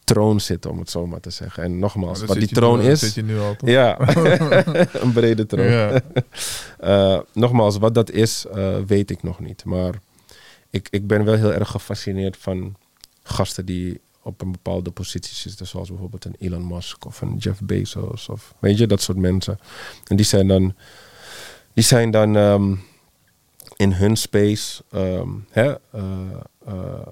troon zitten, om het zo maar te zeggen. En nogmaals,
Oh,
wat die troon
nu-
is.
zit je nu al, toch?
Ja, (laughs) (laughs) een brede troon.
Ja. (laughs)
Eh, nogmaals, wat dat is, eh, weet ik nog niet. Maar ik, ik ben wel heel erg gefascineerd van gasten die op een bepaalde positie zitten. Zoals bijvoorbeeld een Elon Musk of een Jeff Bezos. Of weet je, dat soort mensen. En die zijn dan, die zijn dan ehm, in hun space ehm, hè, eh, eh,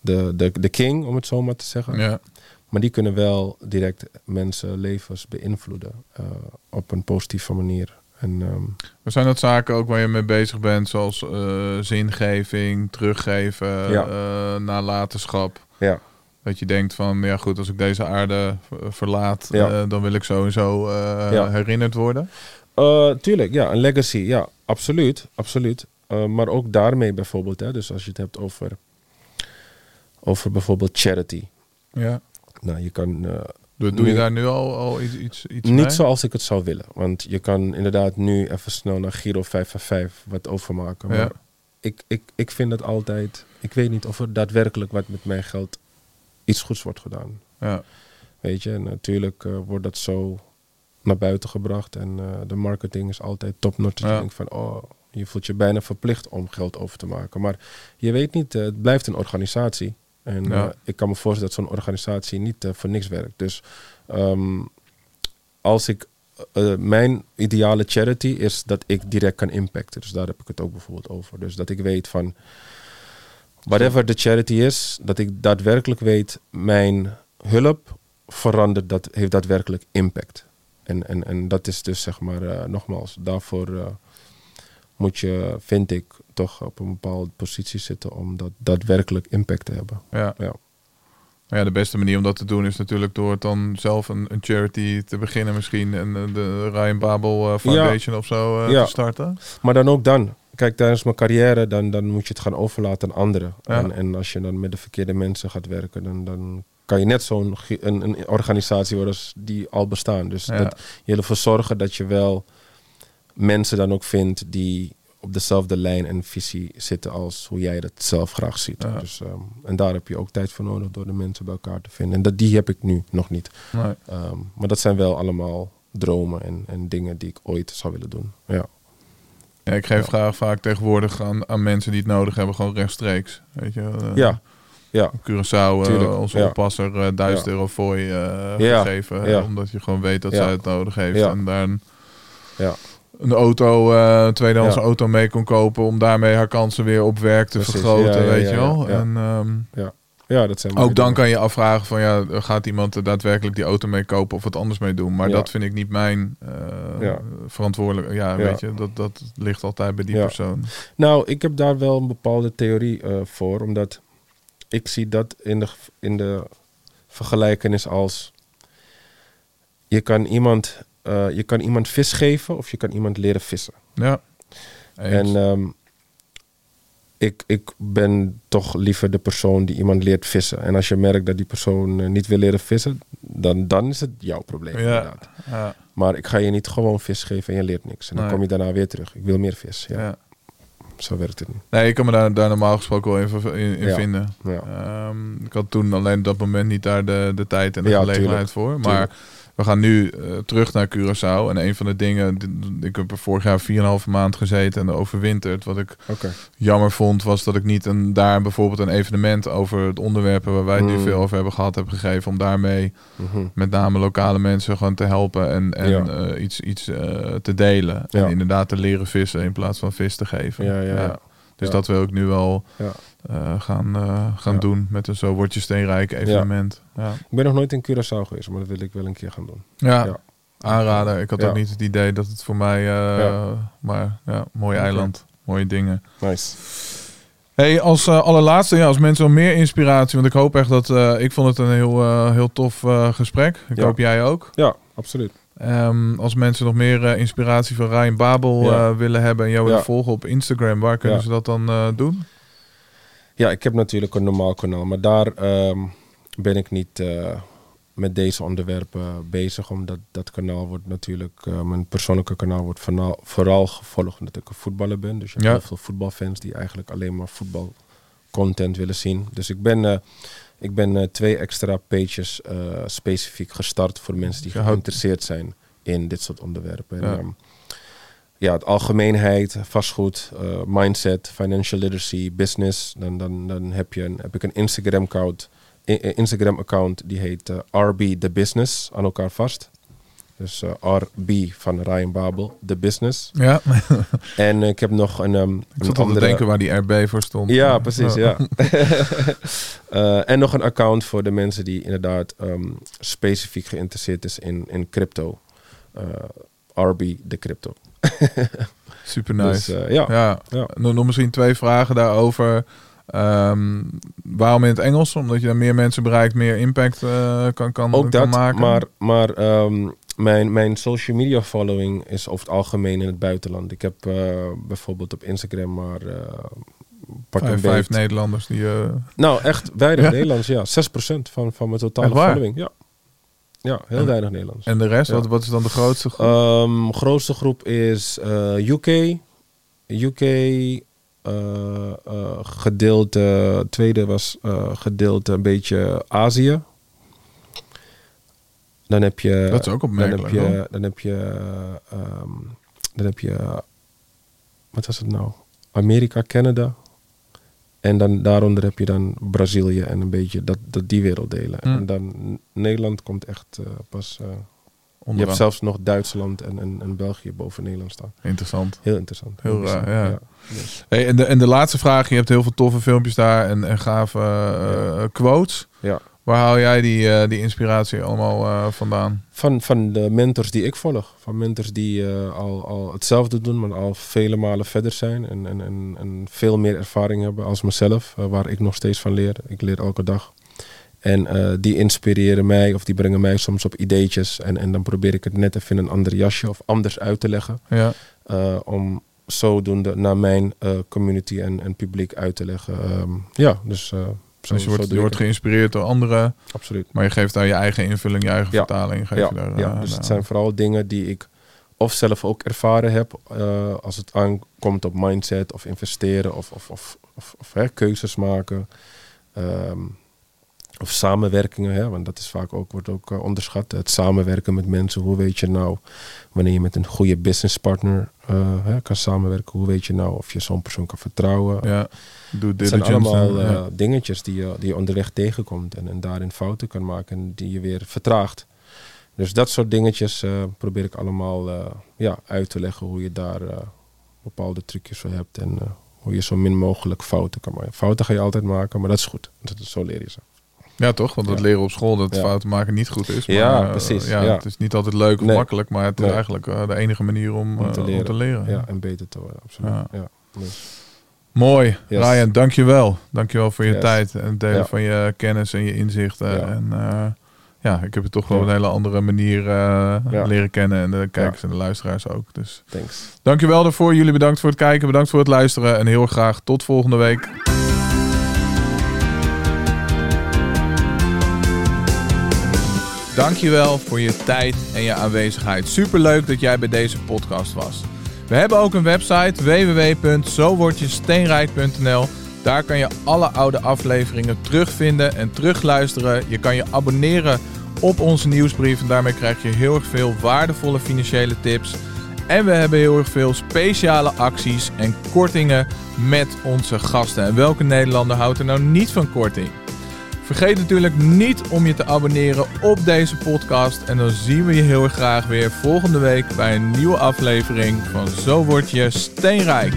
de, de, de king, om het zo maar te zeggen.
Ja.
Maar die kunnen wel direct mensen levens beïnvloeden eh, op een positieve manier. En
Maar zijn dat zaken ook waar je mee bezig bent, zoals zingeving, teruggeven,
Ja.
nalatenschap?
ja,
Dat je denkt van, ja goed, als ik deze aarde verlaat,
Ja.
dan wil ik sowieso
Ja.
herinnerd worden.
Tuurlijk, ja, een legacy, ja, absoluut, absoluut. Eh, maar ook daarmee bijvoorbeeld, hè, dus als je het hebt over, over bijvoorbeeld charity.
Ja.
Nou, je kan eh,
Doe, doe je
Nu-
daar nu al, al iets, iets, iets
niet
mee?
zoals ik het zou willen. Want je kan inderdaad nu even snel naar Giro 555 wat overmaken. Maar
Ja.
ik, ik, ik vind het altijd, ik weet niet of er daadwerkelijk wat met mijn geld iets goeds wordt gedaan.
Ja.
Weet je, en natuurlijk eh, wordt dat zo naar buiten gebracht. En eh, de marketing is altijd topnotch.
Ja.
Je denkt van, oh, je voelt je bijna verplicht om geld over te maken. Maar je weet niet, eh, het blijft een organisatie. En
Ja.
eh, ik kan me voorstellen dat zo'n organisatie niet eh, voor niks werkt. Dus ehm, als ik, mijn ideale charity is dat ik direct kan impacten. Dus daar heb ik het ook bijvoorbeeld over. Dus dat ik weet van, whatever de charity is, dat ik daadwerkelijk weet, mijn hulp verandert, dat heeft daadwerkelijk impact. En, en, en dat is dus zeg maar, nogmaals, daarvoor moet je, vind ik, toch op een bepaalde positie zitten om dat daadwerkelijk impact te hebben.
Ja.
Ja.
Ja, de beste manier om dat te doen is natuurlijk door dan zelf een, een charity te beginnen misschien. En eh, de Ryan Babel eh, Foundation of zo eh,
Ja.
te starten.
Maar dan ook dan. Kijk, tijdens mijn carrière, dan, dan moet je het gaan overlaten aan anderen.
Ja.
En, en als je dan met de verkeerde mensen gaat werken, dan, dan kan je net zo'n een, een organisatie worden als die al bestaan. Dus dat, je ervoor zorgen dat je wel mensen dan ook vindt die op dezelfde lijn en visie zitten als hoe jij dat zelf graag ziet.
Ja.
Dus, ehm, en daar heb je ook tijd voor nodig door de mensen bij elkaar te vinden. En dat, die heb ik nu nog niet.
Nee.
Ehm, maar dat zijn wel allemaal dromen en, en dingen die ik ooit zou willen doen. Ja.
Ja, ik geef
Ja.
graag vaak tegenwoordig aan, aan mensen die het nodig hebben, gewoon rechtstreeks. Weet je, eh,
Ja. Ja.
Curaçao,
Tuurlijk,
onze oppasser, eh 1000
Ja.
euro voor je gegeven. Omdat je gewoon weet dat zij het nodig heeft. En
Ja.
Een auto, een tweedehands
Ja.
auto mee kon kopen. Om daarmee haar kansen weer op werk te
Precies,
vergroten.
ja, ja,
weet
ja,
je wel.
ja, ja.
En, ehm,
Ja, dat zijn
ook dan
dingen.
kan je afvragen van ja, gaat iemand er daadwerkelijk die auto mee kopen of wat anders mee doen. Maar
Ja.
dat vind ik niet mijn
Ja.
verantwoordelijk. Ja,
Ja.
weet je, dat, dat ligt altijd bij die
Ja.
persoon.
Nou, ik heb daar wel een bepaalde theorie eh, voor. Omdat ik zie dat in de, in de vergelijkenis als... Je kan, iemand, eh, je kan iemand vis geven of je kan iemand leren vissen.
Ja. Eens.
En ehm, ik, ik ben toch liever de persoon die iemand leert vissen. En als je merkt dat die persoon eh, niet wil leren vissen, dan, dan is het jouw probleem.
Ja.
Inderdaad.
ja.
Maar ik ga je niet gewoon vis geven en je leert niks. En dan
Nee.
kom je daarna weer terug. Ik wil meer vis. Ja,
Ja.
Zo werkt het niet.
Nee, ik kan me daar, daar normaal gesproken wel in, in, vinden. Ehm, ik had toen alleen op dat moment niet daar de, de tijd en de gelegenheid
tuurlijk.
voor. Maar
Tuurlijk.
We gaan nu eh, terug naar Curaçao. En een van de dingen, ik heb er vorig jaar 4,5 maand gezeten en overwinterd. Wat ik jammer vond, was dat ik niet een, daar bijvoorbeeld een evenement over het onderwerpen waar wij het nu
Mm.
veel over hebben gehad heb gegeven. Om daarmee
Mhm.
met name lokale mensen gewoon te helpen en, en
Ja.
eh, iets, iets eh, te delen.
Ja.
En inderdaad te leren vissen in plaats van vis te geven.
Ja, ja, ja.
Dus dat wil ik nu wel
Ja.
eh, gaan, eh, gaan doen met een Zo Word Je Steenrijk evenement. Ja.
Ik ben nog nooit in Curaçao geweest, maar dat wil ik wel een keer gaan doen.
Ja.
Ja.
aanraden. Ik had
Ja.
ook niet het idee dat het voor mij... eh,
Ja.
Maar ja, mooi eiland. Mooie dingen.
Nice.
Hey, als eh, allerlaatste, ja, als mensen wel meer inspiratie... Want ik hoop echt dat... ik vond het een heel, heel tof gesprek. Ik
Ja.
hoop jij ook.
Ja, absoluut.
Ehm, als mensen nog meer eh, inspiratie van Ryan Babel
Ja.
eh, willen hebben... en jou willen
Ja.
volgen op Instagram... waar kunnen
Ja.
ze dat dan eh, doen?
Ja, ik heb natuurlijk een normaal kanaal, maar daar ehm, ben ik niet met deze onderwerpen bezig. Omdat dat kanaal wordt natuurlijk, mijn persoonlijke kanaal wordt vooral, vooral gevolgd omdat ik een voetballer ben. Dus je hebt heel veel voetbalfans die eigenlijk alleen maar voetbalcontent willen zien. Dus ik ben, ik ben eh, twee extra pages eh, specifiek gestart voor mensen die geïnteresseerd zijn in dit soort onderwerpen. En,
Ja.
ehm, ja, het algemeenheid, vastgoed, eh, mindset, financial literacy, business. Dan, dan, dan heb, je een, heb ik een Instagram-account Instagram account die heet RB The Business aan elkaar vast. Dus eh, RB van Ryan Babel, The Business.
Ja, (laughs)
En ik heb nog een, ehm,
ik
een
zat al te denken waar die RB voor stond.
ja, precies, ja. (laughs) Eh, en nog een account voor de mensen die inderdaad ehm, specifiek geïnteresseerd is in, in crypto. Eh, RB de crypto. (laughs)
Super nice.
Dus eh, ja,
Ja,
Ja.
Nog, misschien twee vragen daarover. Ehm, waarom in het Engels? Omdat je dan meer mensen bereikt, meer impact eh, kan, kan,
ook
kan
dat.
maken.
Maar, maar mijn, mijn social media following is over het algemeen in het buitenland. Ik heb eh, bijvoorbeeld op Instagram maar een
vijf, vijf. Nederlanders die... eh,
Nou, echt weinig
Ja?
Nederlands, ja. 6% van, van mijn totale following. Ja, ja heel
En-
weinig Nederlands.
en de rest,
Ja.
wat, wat is dan de grootste groep?
Ehm, grootste groep is UK. UK gedeelte, tweede was gedeelte een beetje Azië. Dan heb je...
Dat is ook
dan
opmerkelijk,
heb
hoor.
je, dan heb je, ehm, dan heb je, wat was het nou? Amerika, Canada. En dan daaronder heb je dan Brazilië en een beetje dat, dat die werelddelen.
Hm.
En dan Nederland komt echt eh, pas. eh, je hebt zelfs nog Duitsland en, en, en België boven Nederland staan.
Interessant.
Heel interessant.
Heel raar, ja. Hey, en, de, en de laatste vraag. Je hebt heel veel toffe filmpjes daar en, en gave eh, quotes.
ja.
Waar haal jij die, eh, die inspiratie allemaal eh, vandaan?
Van, van de mentors die ik volg. Van mentors die eh, al, al hetzelfde doen, maar al vele malen verder zijn. En, en, en, en veel meer ervaring hebben als mezelf. waar ik nog steeds van leer. Ik leer elke dag. En die inspireren mij of die brengen mij soms op ideetjes. En, en dan probeer ik het net even in een ander jasje of anders uit te leggen.
Ja,
om zodoende naar mijn community en, en publiek uit te leggen. Ehm, ja, dus zo,
dus je wordt, je geïnspireerd door anderen.
Absoluut.
Maar je geeft daar je eigen invulling, je eigen
Ja.
vertaling. Geef
Ja,
je daar,
ja,
eh,
dus het zijn vooral dingen die ik of zelf ook ervaren heb eh, als het aankomt op mindset of investeren of, of, of, of, of, hè, keuzes maken. Ehm, of samenwerkingen, hè, want dat is vaak ook, wordt ook eh, onderschat. Het samenwerken met mensen. Hoe weet je nou wanneer je met een goede businesspartner hè, kan samenwerken? Hoe weet je nou of je zo'n persoon kan vertrouwen?
Ja, doe
Het zijn allemaal eh,
ja.
dingetjes die je, die je onderweg tegenkomt en, en daarin fouten kan maken en die je weer vertraagt. Dus dat soort dingetjes eh, probeer ik allemaal eh, ja, uit te leggen hoe je daar bepaalde trucjes voor hebt en hoe je zo min mogelijk fouten kan maken. Fouten ga je altijd maken, maar dat is goed. Dat, zo leer je ze.
Ja, toch? Want dat
Ja.
leren op school dat
Ja.
fouten maken niet goed is. Maar,
Ja, precies,
Ja,
ja.
Het is niet altijd leuk of
Nee.
makkelijk, maar het is
Nee.
eigenlijk de enige manier om,
Om te
om
leren.
te leren.
Ja, en beter te worden, absoluut.
Ja.
Ja. Dus,
Mooi.
Yes.
Ryan, dankjewel. Dankjewel voor je
Yes.
tijd en het delen
Ja.
van je kennis en je inzichten.
Ja.
En eh, ja, ik heb het toch wel een hele andere manier eh,
Ja.
leren kennen. En de kijkers en de luisteraars ook. Dus
thanks.
dankjewel daarvoor. Jullie bedankt voor het kijken. Bedankt voor het luisteren. En heel graag tot volgende week. Dankjewel voor je tijd en je aanwezigheid. Superleuk dat jij bij deze podcast was. We hebben ook een website www.zowordjesteenrijk.nl. Daar kan je alle oude afleveringen terugvinden en terugluisteren. Je kan je abonneren op onze nieuwsbrief en daarmee krijg je heel erg veel waardevolle financiële tips. En we hebben heel erg veel speciale acties en kortingen met onze gasten. En welke Nederlander houdt er nou niet van korting? Vergeet natuurlijk niet om je te abonneren op deze podcast. En dan zien we je heel erg graag weer volgende week bij een nieuwe aflevering van Zo Word Je Steenrijk.